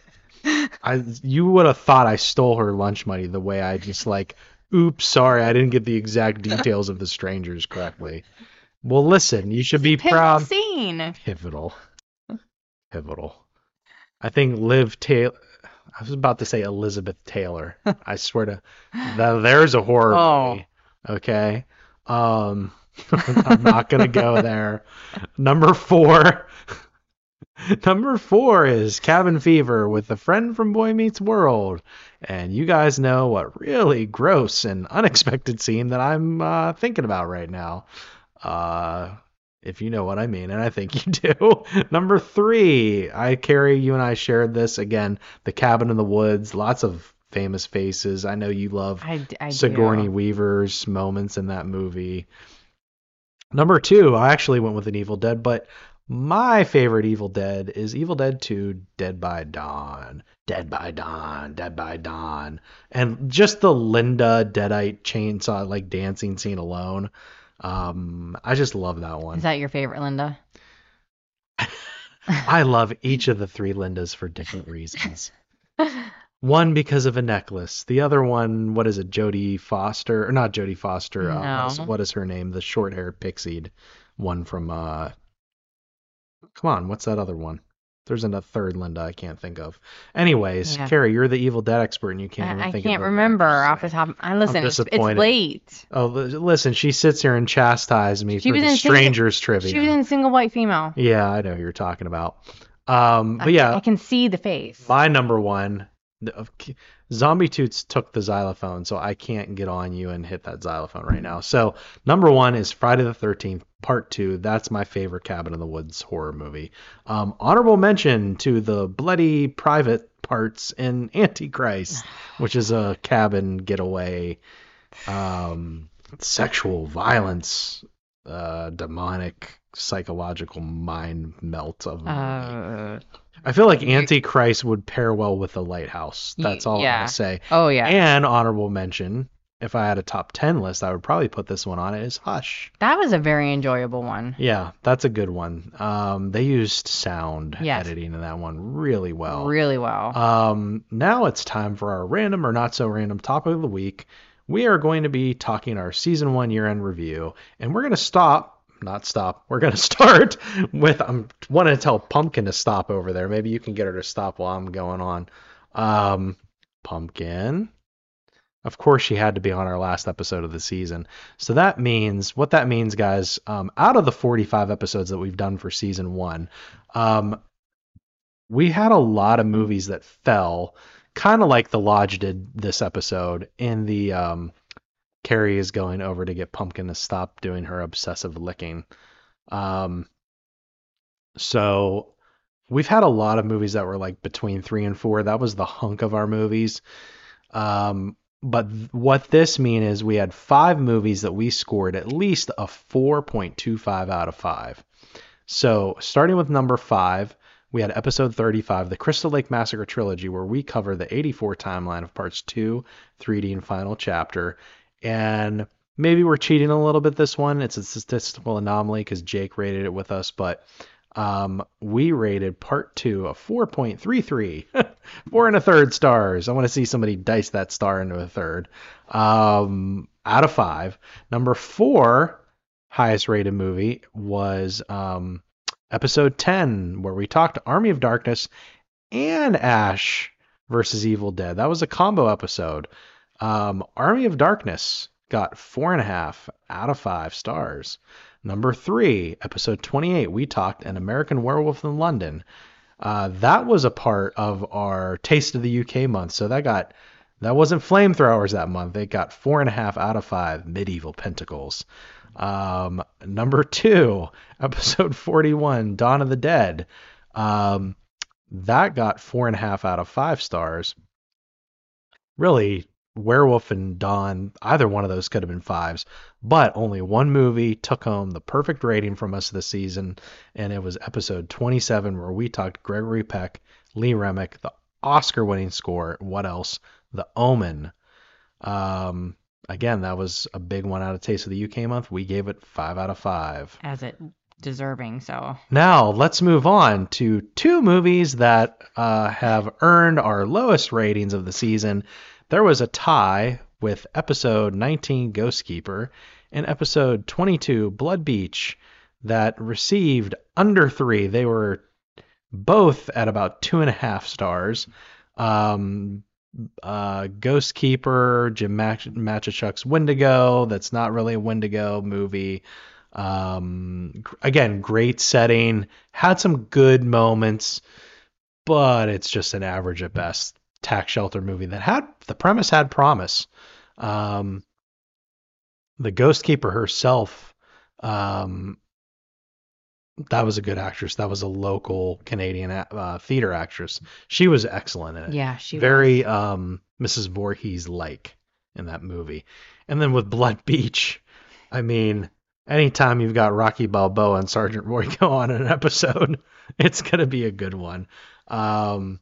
I you would have thought I stole her lunch money the way I just like, oops, sorry, I didn't get the exact details of the strangers correctly. Well, listen, you should be Pivotal proud. scene. Pivotal. Pivotal. I think Liv Taylor. I was about to say Elizabeth Taylor. I swear to. That, there's a horror Oh. movie. Okay. Um, I'm not gonna go there. Number four. Number four is Cabin Fever with a friend from Boy Meets World. And you guys know what really gross and unexpected scene that I'm uh, thinking about right now. Uh, if you know what I mean, and I think you do. Number three, I Carrie you and I shared this again. The Cabin in the Woods, lots of famous faces. I know you love I, I Sigourney do. Weaver's moments in that movie. Number two, I actually went with an Evil Dead, but my favorite Evil Dead is Evil Dead 2 Dead by Dawn. Dead by Dawn, Dead by Dawn. And just the Linda Deadite chainsaw like dancing scene alone. Um, I just love that one. Is that your favorite, Linda? I love each of the three Lindas for different reasons. One because of a necklace. The other one, what is it? Jodie Foster, or not Jodie Foster? Uh, what is- what is her name? The short-haired pixied one from. uh Come on, what's that other one? There's a third Linda I can't think of. Anyways, Yeah. Carrie, you're the Evil Dead expert, and you can't. even I, I think can't remember off the top. I listen. It's, it's disappointed. late. Oh, listen, she sits here and chastises me She for the in single- strangers trivia. She was in single white female. Yeah, I know who you're talking about. Um, but I- yeah, I can see the face. my number one, of- Zombie Toots took the xylophone, so I can't get on you and hit that xylophone right now. So number one is Friday the Thirteenth Part Two. That's my favorite Cabin in the Woods horror movie. Um, honorable mention to the bloody private parts in Antichrist, which is a cabin getaway, um, sexual violence, uh, demonic psychological mind melt of. Uh, I feel like Antichrist would pair well with the lighthouse. That's all I'm yeah. gonna say. Oh, yeah. And honorable mention if I had a top 10 list, I would probably put this one on it is Hush. That was a very enjoyable one. Yeah, that's a good one. Um, they used sound Yes. editing in that one really well. Really well. Um, now it's time for our random or not so random topic of the week. We are going to be talking our season one year end review, and we're going to stop, not stop, we're to start with, I'm wanting to tell Pumpkin to stop over there. Maybe you can get her to stop while I'm going on. Um, Pumpkin. Of course, she had to be on our last episode of the season. So that means, what that means, guys, um, out of the 45 episodes that we've done for season one, um, we had a lot of movies that fell, kind of like The Lodge did this episode, in the um, Carrie is going over to get Pumpkin to stop doing her obsessive licking. Um, so we've had a lot of movies that were like between three and four. That was the hunk of our movies. Um, but th- what this mean is we had five movies that we scored at least a 4.25 out of five. So starting with number five, we had episode 35, the Crystal Lake Massacre trilogy, where we cover the 84 timeline of parts two, 3D, and final chapter. And maybe we're cheating a little bit this one. It's a statistical anomaly because Jake rated it with us, but um, we rated part two a 4.33, four and a third stars. I want to see somebody dice that star into a third um, out of five. Number four, highest rated movie, was um, episode 10, where we talked Army of Darkness and Ash versus Evil Dead. That was a combo episode. Um, Army of Darkness got four and a half out of five stars. Number three, episode 28, we talked An American Werewolf in London. Uh, that was a part of our Taste of the UK month. So that got, that wasn't flamethrowers that month. It got four and a half out of five medieval pentacles. Um, number two, episode 41, Dawn of the Dead. Um, that got four and a half out of five stars. Really, Werewolf and Dawn, either one of those could have been fives, but only one movie took home the perfect rating from us this season, and it was episode 27, where we talked Gregory Peck, Lee Remick, the Oscar winning score. What else? The Omen. Um, again, that was a big one out of Taste of the UK month. We gave it five out of five. As it deserving, so. Now let's move on to two movies that uh, have earned our lowest ratings of the season. There was a tie with episode 19 Ghost Keeper and episode 22 Blood Beach that received under three. They were both at about two and a half stars. Um, uh, Ghost Keeper, Jim Mach- Wendigo. That's not really a Wendigo movie. Um, again, great setting, had some good moments, but it's just an average at best tax shelter movie that had the premise had promise. Um, the Ghost Keeper herself, um, that was a good actress. That was a local Canadian uh, theater actress. She was excellent in it. Yeah, she was very um, Mrs. Voorhees like in that movie. And then with Blood Beach, I mean, anytime you've got Rocky Balboa and Sergeant Roy go on an episode, it's gonna be a good one. Um,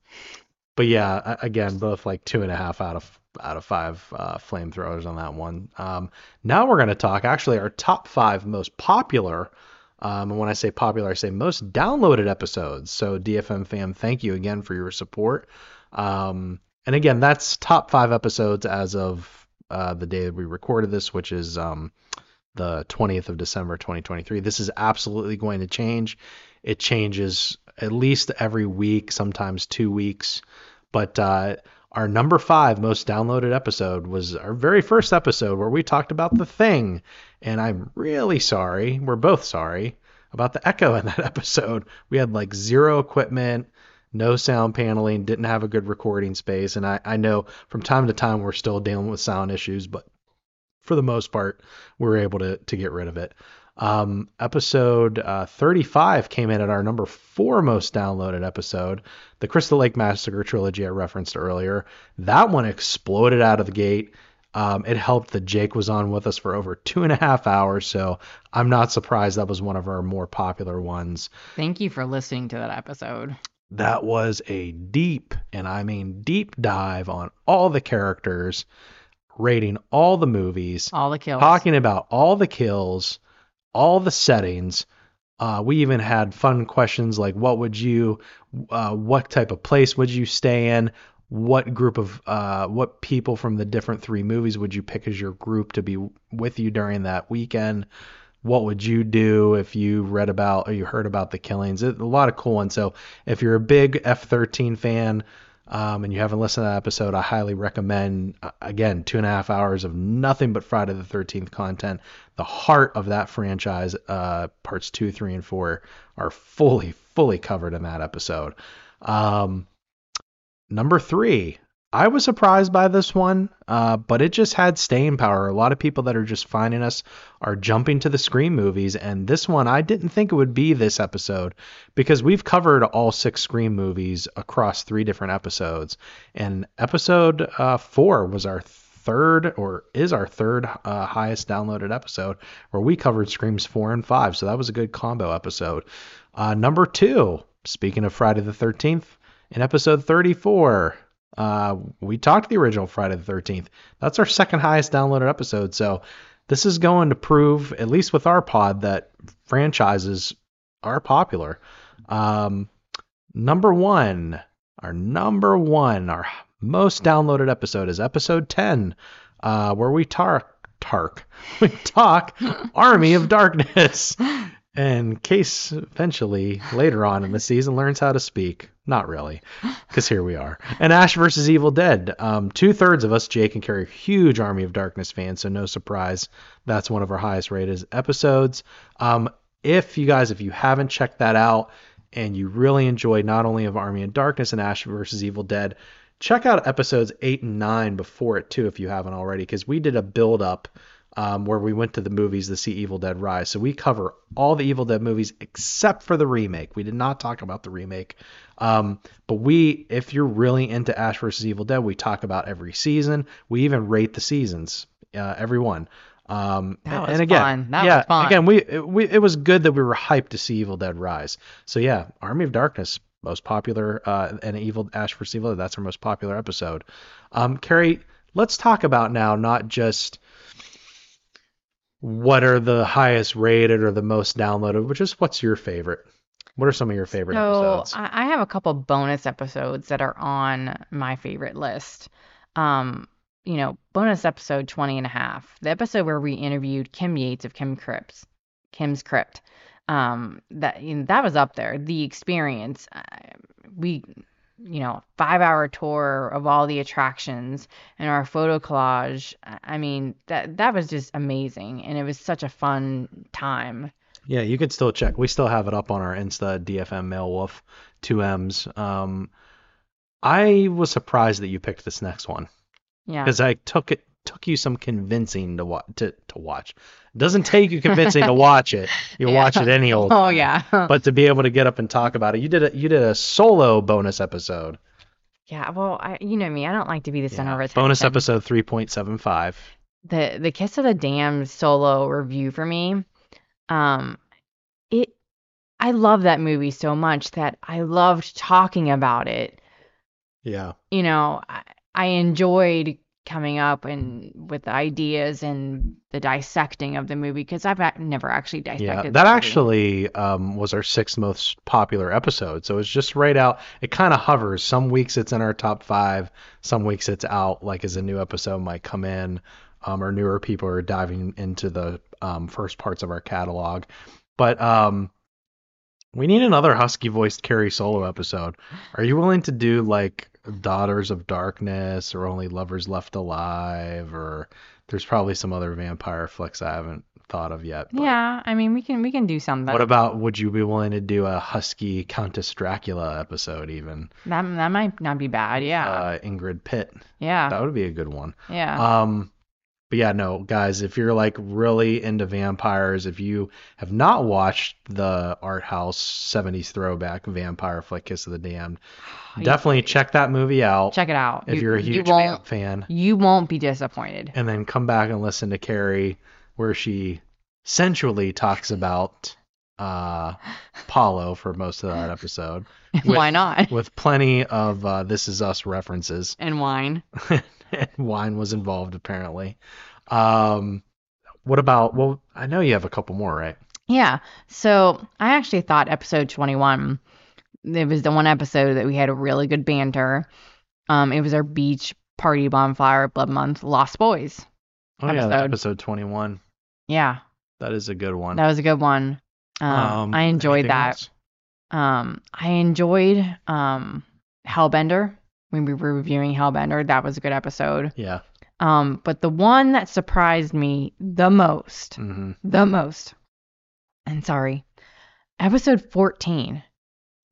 but yeah, again, both like two and a half out of out of five uh, flamethrowers on that one. Um, now we're gonna talk actually our top five most popular. Um, and when I say popular, I say most downloaded episodes. So DFM fam, thank you again for your support. Um, and again, that's top five episodes as of uh, the day that we recorded this, which is um, the 20th of December 2023. This is absolutely going to change. It changes at least every week, sometimes two weeks. But uh, our number five most downloaded episode was our very first episode where we talked about the thing. And I'm really sorry. We're both sorry about the echo in that episode. We had like zero equipment, no sound paneling, didn't have a good recording space. And I, I know from time to time we're still dealing with sound issues, but for the most part, we were able to, to get rid of it. Um, episode uh, 35 came in at our number four most downloaded episode, the Crystal Lake Massacre trilogy I referenced earlier. That one exploded out of the gate. Um, it helped that Jake was on with us for over two and a half hours, so I'm not surprised that was one of our more popular ones. Thank you for listening to that episode. That was a deep, and I mean deep dive on all the characters. rating all the movies, All the kills. talking about all the kills, all the settings. Uh, we even had fun questions like, what would you, uh, what type of place would you stay in? What group of, uh, what people from the different three movies would you pick as your group to be with you during that weekend? What would you do if you read about or you heard about the killings? It, a lot of cool ones. So if you're a big F13 fan, um, and you haven't listened to that episode, I highly recommend. Uh, again, two and a half hours of nothing but Friday the 13th content. The heart of that franchise, uh, parts two, three, and four, are fully, fully covered in that episode. Um, number three, I was surprised by this one, uh, but it just had staying power. A lot of people that are just finding us are jumping to the Scream movies, and this one I didn't think it would be this episode because we've covered all six Scream movies across three different episodes, and episode uh, four was our third or is our third uh, highest downloaded episode where we covered Screams four and five, so that was a good combo episode. Uh, number two, speaking of Friday the 13th, in episode 34. Uh, we talked the original Friday the 13th. That's our second highest downloaded episode. So this is going to prove, at least with our pod, that franchises are popular. Um, number one, our number one, our most downloaded episode is episode 10, uh, where we talk, tark, we talk Army of Darkness. And Case eventually, later on in the season, learns how to speak. Not really, because here we are. And Ash versus Evil Dead. Um, Two thirds of us, Jake and Carrie, huge Army of Darkness fans, so no surprise. That's one of our highest rated episodes. Um, if you guys, if you haven't checked that out and you really enjoyed not only of Army of Darkness and Ash versus Evil Dead, check out episodes eight and nine before it too, if you haven't already, because we did a build up um, where we went to the movies to see Evil Dead Rise. So we cover all the Evil Dead movies except for the remake. We did not talk about the remake. Um, but we, if you're really into Ash versus Evil Dead, we talk about every season. We even rate the seasons, uh, every one. Um, That was and again, yeah, again, we, it, we it was good that we were hyped to see Evil Dead Rise. So yeah, Army of Darkness, most popular, uh, and Evil Ash versus Evil Dead. That's our most popular episode. Um, Carrie, let's talk about now not just what are the highest rated or the most downloaded, but just what's your favorite? What are some of your favorite So episodes? I I have a couple bonus episodes that are on my favorite list. Um, you know, bonus episode 20 and a half, the episode where we interviewed Kim Yates of Kim Crypt, Kim's Crypt. Um, that you know, that was up there. The experience, uh, we, you know, five hour tour of all the attractions and our photo collage. I I mean, that that was just amazing, and it was such a fun time. Yeah, you could still check. We still have it up on our Insta, DFM Mail Wolf, two M's. Um, I was surprised that you picked this next one Yeah. because I took it took you some convincing to watch to, to watch. It doesn't take you convincing to watch it. You Yeah. watch it any old. Oh yeah. but to be able to get up and talk about it, you did a you did a solo bonus episode. Yeah, well, I, you know me, I don't like to be the center of attention. Bonus episode three point seven five. The the Kiss of the Damned solo review for me, um, it, I love that movie so much that I loved talking about it. Yeah. You know, I, I enjoyed coming up and with the ideas and the dissecting of the movie because I've never actually dissected. Yeah, that actually um, was our sixth most popular episode. So it's just right out. It kind of hovers. Some weeks it's in our top five. Some weeks it's out, like as a new episode might come in, um, or newer people are diving into the um, first parts of our catalog. But um, we need another husky voiced Carrie Solo episode. Are you willing to do like Daughters of Darkness or Only Lovers Left Alive? Or there's probably some other vampire flicks I haven't thought of yet. Yeah, I mean, we can we can do something. What about would you be willing to do a husky Countess Dracula episode even? that? That might not be bad. Yeah. Uh, Ingrid Pitt. Yeah. That would be a good one. Yeah. Um but yeah, no, guys, if you're like really into vampires, if you have not watched the art house 70s throwback vampire flick Kiss of the Damned, definitely check that movie out. Check it out. If You- you're a huge vamp fan. You won't be disappointed. And then come back and listen to Carrie where she sensually talks about uh Paulo for most of that episode. Why not? With plenty of uh This Is Us references. And wine. and wine was involved apparently. Um, what about? Well, I know you have a couple more, right? Yeah. So I actually thought episode 21, it was the one episode that we had a really good banter. Um, it was our beach party bonfire blood month Lost Boys. Oh yeah, episode. episode twenty-one. Yeah, That is a good one. that was a good one. Um, Um, I enjoyed that. else? Um, I enjoyed um Hellbender when we were reviewing Hellbender. That was a good episode. Yeah. Um, but the one that surprised me the most, Mm-hmm. the most, and sorry, episode 14,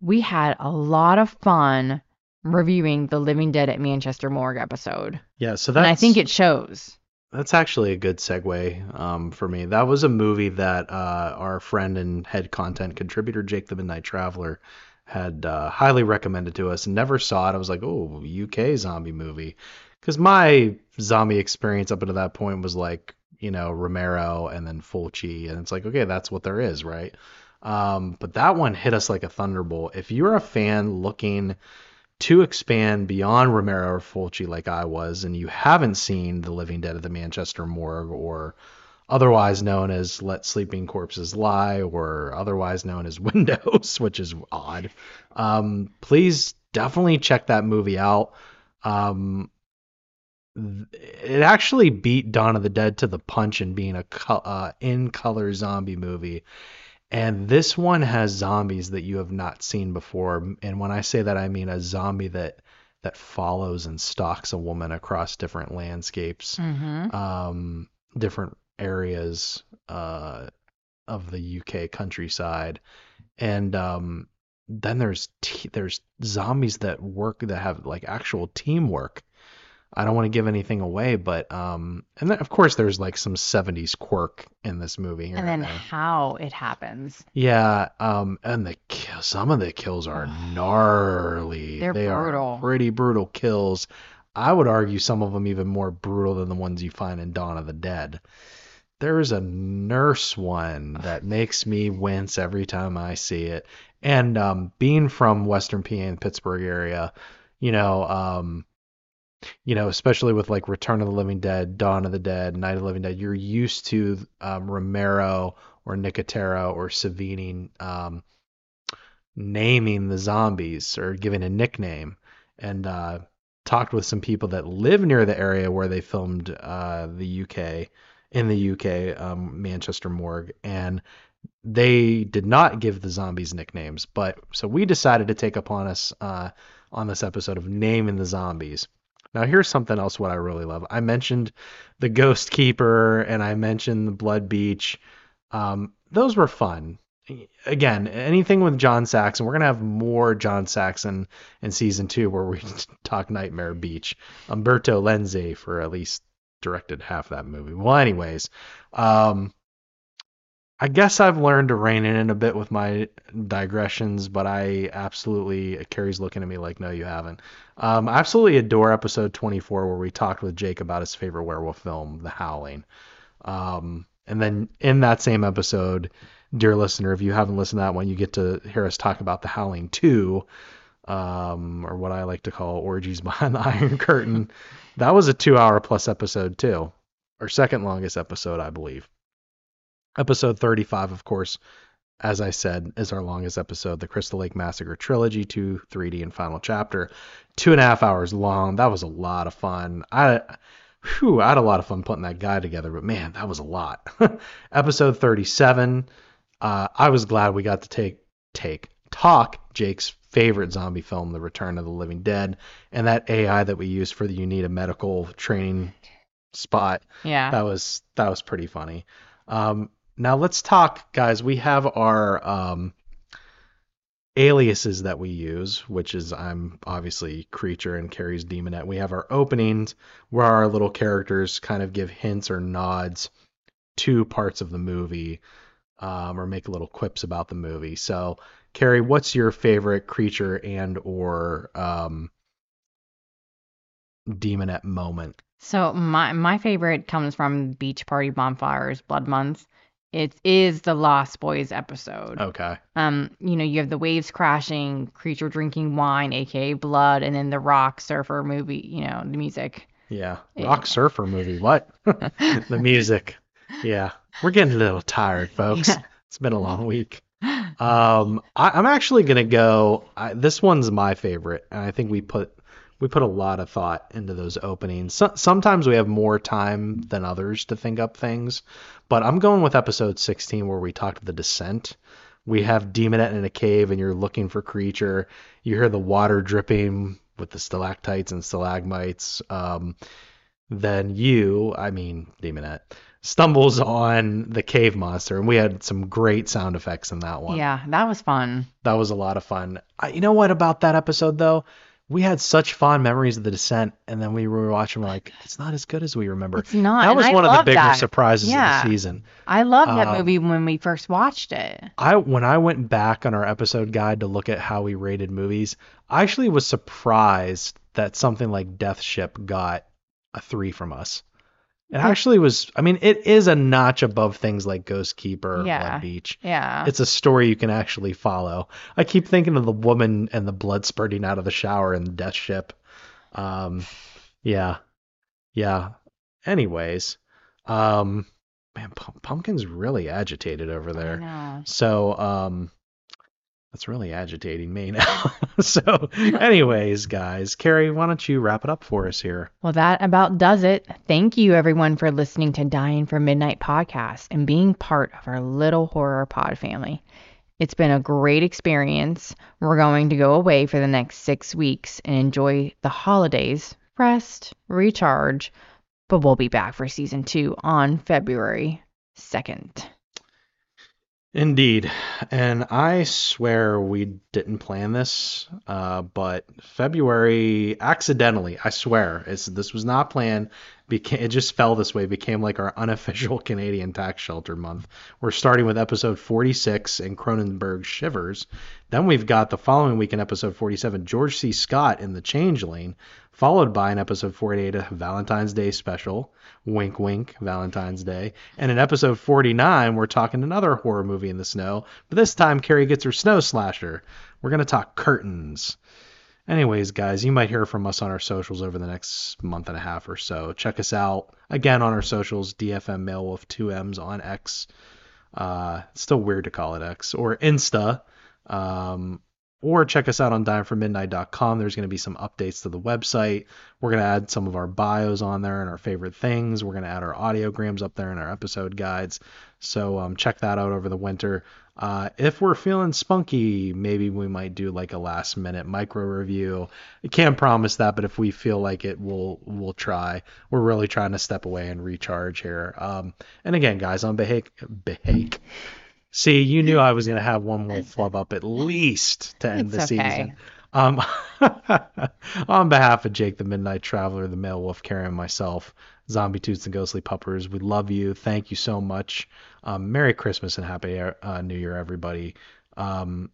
we had a lot of fun reviewing the Living Dead at Manchester Morgue episode. Yeah. So and I think it shows. That's actually a good segue um, for me. That was a movie that uh, our friend and head content contributor Jake the Midnight Traveler had uh, highly recommended to us never saw it. I was like, oh, UK zombie movie. Because my zombie experience up until that point was like, you know, Romero and then Fulci. And it's like, okay, that's what there is, right? Um, but that one hit us like a thunderbolt. If you're a fan looking to expand beyond Romero or Fulci like I was, and you haven't seen The Living Dead of the Manchester Morgue or otherwise known as Let Sleeping Corpses Lie or otherwise known as Windows, which is odd, um, please definitely check that movie out. Um, it actually beat Dawn of the Dead to the punch in being a co- uh, in color zombie movie. And this one has zombies that you have not seen before. And when I say that, I mean a zombie that that follows and stalks a woman across different landscapes, Mm-hmm. um, different areas uh, of the UK countryside. And um, then there's t- there's zombies that work that have like actual teamwork. I don't want to give anything away, but um, and then of course there's like some 70s quirk in this movie. And then how it happens. Yeah, um, and the kill, some of the kills are gnarly. They're they brutal. are pretty brutal kills. I would argue some of them even more brutal than the ones you find in Dawn of the Dead. There's a nurse one that makes me wince every time I see it. And um, being from Western PA and Pittsburgh area, you know, um, you know, especially with like Return of the Living Dead, Dawn of the Dead, Night of the Living Dead, you're used to um, Romero or Nicotero or Savini um, naming the zombies or giving a nickname. And uh, talked with some people that live near the area where they filmed uh, the UK in the UK, um, Manchester Morgue, and they did not give the zombies nicknames. But so we decided to take upon us uh, on this episode of naming the zombies. Now here's something else what I really love. I mentioned the Ghost Keeper and I mentioned the Blood Beach. Um, those were fun. Again, anything with John Saxon, we're gonna have more John Saxon in season two where we talk Nightmare Beach. Umberto Lenzi for at least directed half that movie. Well, anyways, um, I guess I've learned to rein it in a bit with my digressions, but I absolutely Carrie's looking at me like, no, you haven't. Um, I absolutely adore episode 24 where we talked with Jake about his favorite werewolf film, The Howling. Um, and then in that same episode, dear listener, if you haven't listened to that one, you get to hear us talk about The Howling 2, um, or what I like to call Orgies Behind the Iron Curtain. That was a two hour plus episode too, or second longest episode, I believe. Episode 35, of course, as I said, is our longest episode, the Crystal Lake Massacre trilogy, 2, 3D, and final chapter. Two and a half hours long. That was a lot of fun. I, whew, I had a lot of fun putting that guy together, but man, that was a lot. episode 37, uh, I was glad we got to take, take, talk Jake's favorite zombie film, The Return of the Living Dead, and that AI that we used for the You Need a Medical Training spot. Yeah. That was, that was pretty funny. Um, now let's talk, guys. We have our um, aliases that we use, which is I'm obviously Creature and Carrie's Demonette. We have our openings where our little characters kind of give hints or nods to parts of the movie um, or make little quips about the movie. So, Carrie, what's your favorite creature and or um, Demonette moment? So my my favorite comes from Beach Party Bonfires Blood Month. It is the Lost Boys episode. Okay. Um, you know, you have the waves crashing, creature drinking wine, aka blood, and then the rock surfer movie, you know, the music. Yeah. Rock surfer movie. What? the music. Yeah. We're getting a little tired, folks. It's been a long week. Um, I, I'm actually gonna go. I, this one's my favorite, and I think we put we put a lot of thought into those openings. So, sometimes we have more time than others to think up things, but I'm going with episode 16 where we talked the descent. We have Demonette in a cave, and you're looking for creature. You hear the water dripping with the stalactites and stalagmites. Um, then you, I mean Demonette, stumbles on the cave monster, and we had some great sound effects in that one. Yeah, that was fun. That was a lot of fun. I, you know what about that episode though? We had such fond memories of the descent, and then we were watching. We're like, it's not as good as we remember. It's not. That was one of the love bigger that. surprises Yeah. of the season. I loved that Um, movie when we first watched it. I when I went back on our episode guide to look at how we rated movies, I actually was surprised that something like Death Ship got a three from us. It actually was. I mean, it is a notch above things like Ghost Keeper Yeah. Blood Beach. Yeah. It's a story you can actually follow. I keep thinking of the woman and the blood spurting out of the shower in Death Ship. Um, yeah, yeah. Anyways, um, man, Pum- Pumpkin's really agitated over there. So, um, that's really agitating me now. so, anyways, guys, Carrie, why don't you wrap it up for us here? Well, that about does it. Thank you, everyone, for listening to Dying for Midnight podcast and being part of our little horror pod family. It's been a great experience. We're going to go away for the next six weeks and enjoy the holidays, rest, recharge, but we'll be back for season two on February 2nd. Indeed. And I swear we didn't plan this, uh, but February accidentally, I swear, this was not planned. Became, it just fell this way, became like our unofficial Canadian tax shelter month. We're starting with episode 46 in Cronenberg Shivers. Then we've got the following week in episode 47, George C. Scott in The Changeling, followed by an episode 48, a Valentine's Day special. Wink, wink, Valentine's Day. And in episode 49, we're talking another horror movie in the snow, but this time Carrie gets her snow slasher. We're going to talk curtains. Anyways, guys, you might hear from us on our socials over the next month and a half or so. Check us out again on our socials, DFM Mailwolf 2Ms on X. Uh, still weird to call it X or Insta. Um, or check us out on dyingformidnight.com. There's going to be some updates to the website. We're going to add some of our bios on there and our favorite things. We're going to add our audiograms up there in our episode guides. So um, check that out over the winter. Uh, if we're feeling spunky, maybe we might do like a last minute micro review. I can't promise that, but if we feel like it, we'll we'll try. We're really trying to step away and recharge here. Um, and again, guys, on Behake, Behake. See, you knew I was going to have one more flub up at least to end It's the okay. season. Um, on behalf of Jake the Midnight Traveler, the Male Wolf Carrier, and myself, Zombie Toots and Ghostly Puppers, we love you. Thank you so much. Um, Merry Christmas and Happy uh, New Year, everybody. Um,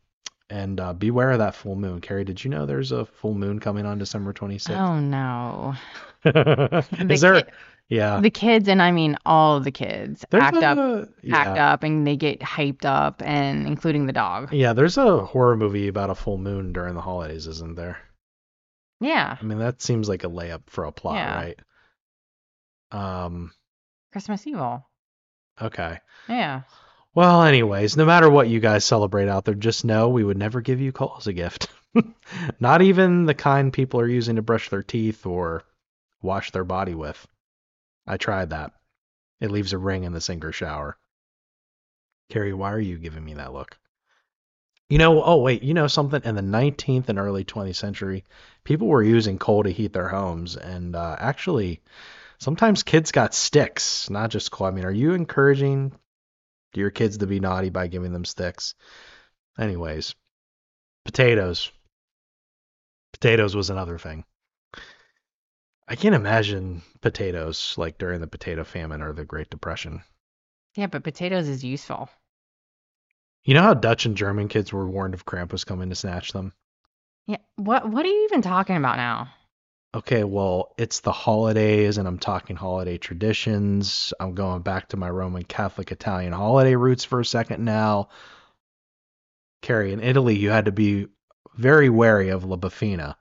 and uh, beware of that full moon. Carrie, did you know there's a full moon coming on December 26th? Oh, no. Is there? Yeah. The kids, and I mean all of the kids, There's act up, a- act up, and they get hyped up, and including the dog. Yeah, there's a horror movie about a full moon during the holidays, isn't there? Yeah, I mean, that seems like a layup for a plot, Yeah. right? Um, Christmas Evil. okay. Yeah. Well, anyways, no matter what you guys celebrate out there, just know we would never give you coal as a gift. Not even the kind people are using to brush their teeth or wash their body with. I tried that. It leaves a ring in the sink or shower. Carrie, why are you giving me that look? You know, oh wait, you know something? In the 19th and early 20th century, people were using coal to heat their homes, and uh, actually, sometimes kids got sticks, not just coal. I mean, are you encouraging your kids to be naughty by giving them sticks? Anyways, potatoes. Potatoes was another thing. I can't imagine potatoes like during the potato famine or the Great Depression. Yeah, but potatoes is useful. You know how Dutch and German kids were warned of Krampus coming to snatch them? Yeah. What What are you even talking about now? Okay, well, it's the holidays, and I'm talking holiday traditions. I'm going back to my Roman Catholic Italian holiday roots for a second now. Carrie, in Italy, you had to be very wary of La Befana.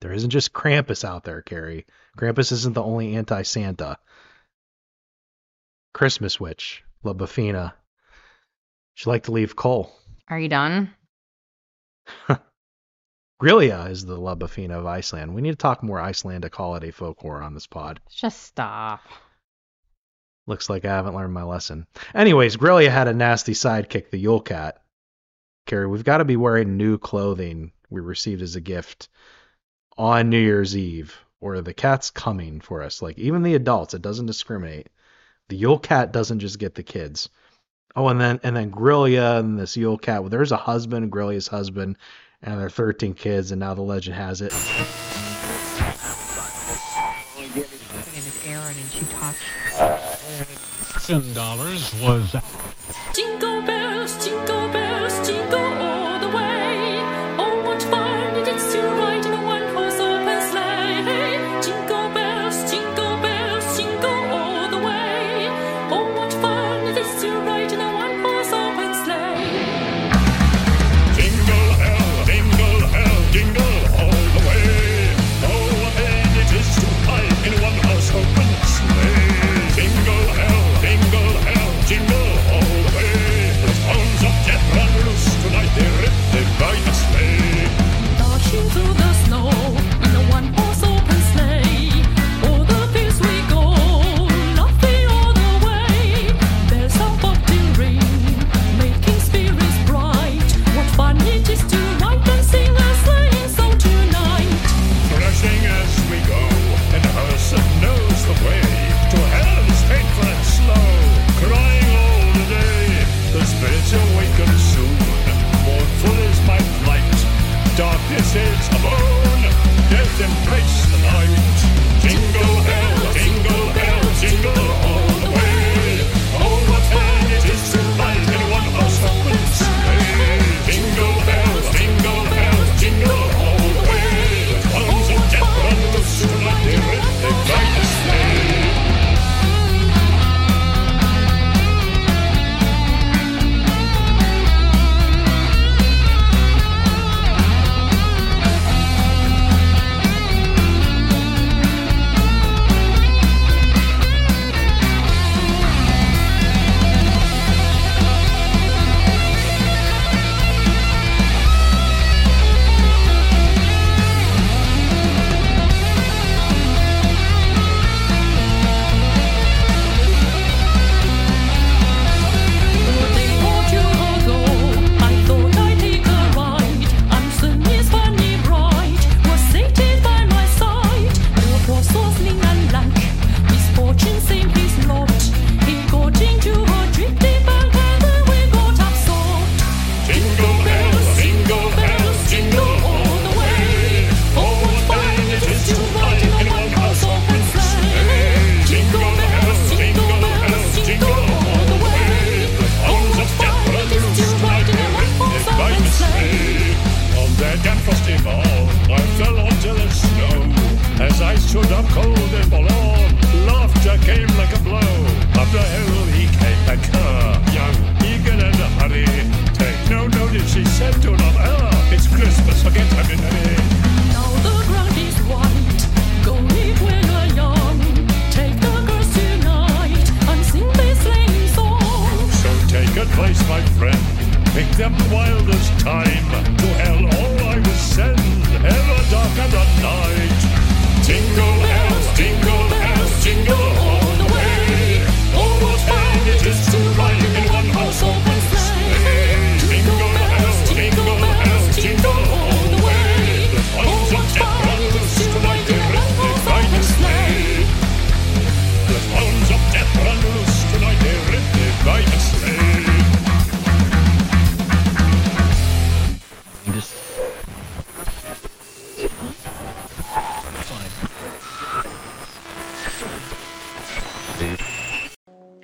There isn't just Krampus out there, Carrie. Krampus isn't the only anti Santa. Christmas witch, La Befana. She liked to leave coal. Are you done? Grýla is the La Befana of Iceland. We need to talk more Icelandic holiday folklore on this pod. Just stop. Looks like I haven't learned my lesson. Anyways, Grýla had a nasty sidekick, the Yule Cat. Carrie, we've got to be wearing new clothing we received as a gift on New Year's Eve, or the cat's coming for us. Like, even the adults, it doesn't discriminate. The Yule Cat doesn't just get the kids. Oh, and then and then Grýla and this Yule Cat. Well, there's a husband, Grýla's husband, and their 13 kids, and now the legend has it. Aaron, and she talks. Ten dollars was.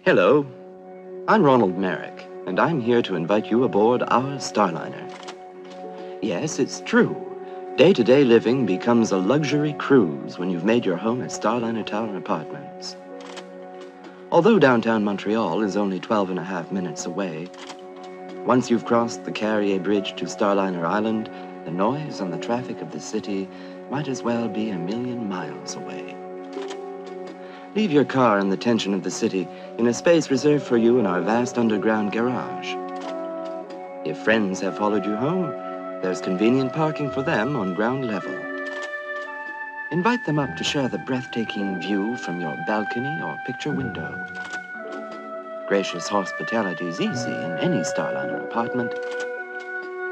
Hello, I'm Ronald Merrick, and I'm here to invite you aboard our Starliner. Yes, it's true. Day to day living becomes a luxury cruise when you've made your home at Starliner Tower Apartments. Although downtown Montreal is only 12 and a half minutes away, once you've crossed the Carrier Bridge to Starliner Island, the noise and the traffic of the city might as well be a million miles away. Leave your car in the tension of the city in a space reserved for you in our vast underground garage. If friends have followed you home, there's convenient parking for them on ground level. Invite them up to share the breathtaking view from your balcony or picture window. Gracious hospitality is easy in any Starliner apartment.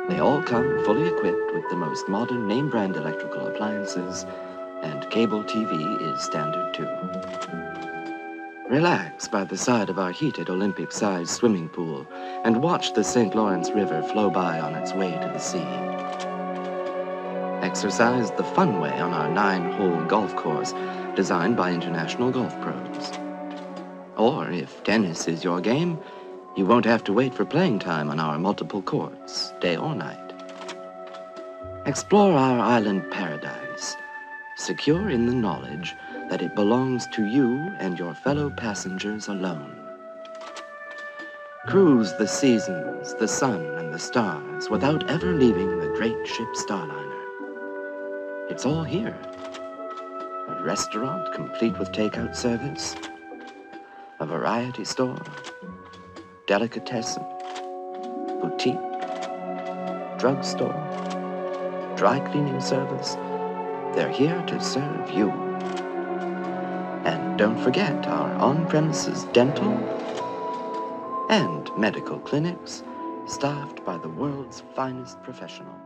They all come fully equipped with the most modern name brand electrical appliances, and cable TV is standard too. Relax by the side of our heated Olympic sized swimming pool and watch the St. Lawrence River flow by on its way to the sea. Exercise the fun way on our nine hole golf course designed by international golf pros. Or if tennis is your game, you won't have to wait for playing time on our multiple courts, day or night. Explore our island paradise, secure in the knowledge that it belongs to you and your fellow passengers alone. Cruise the seasons, the sun, and the stars without ever leaving the great ship Starliner. It's all here. A restaurant complete with takeout service, a variety store, delicatessen, boutique, drugstore, dry cleaning service. They're here to serve you. And don't forget our on premises dental and medical clinics staffed by the world's finest professionals.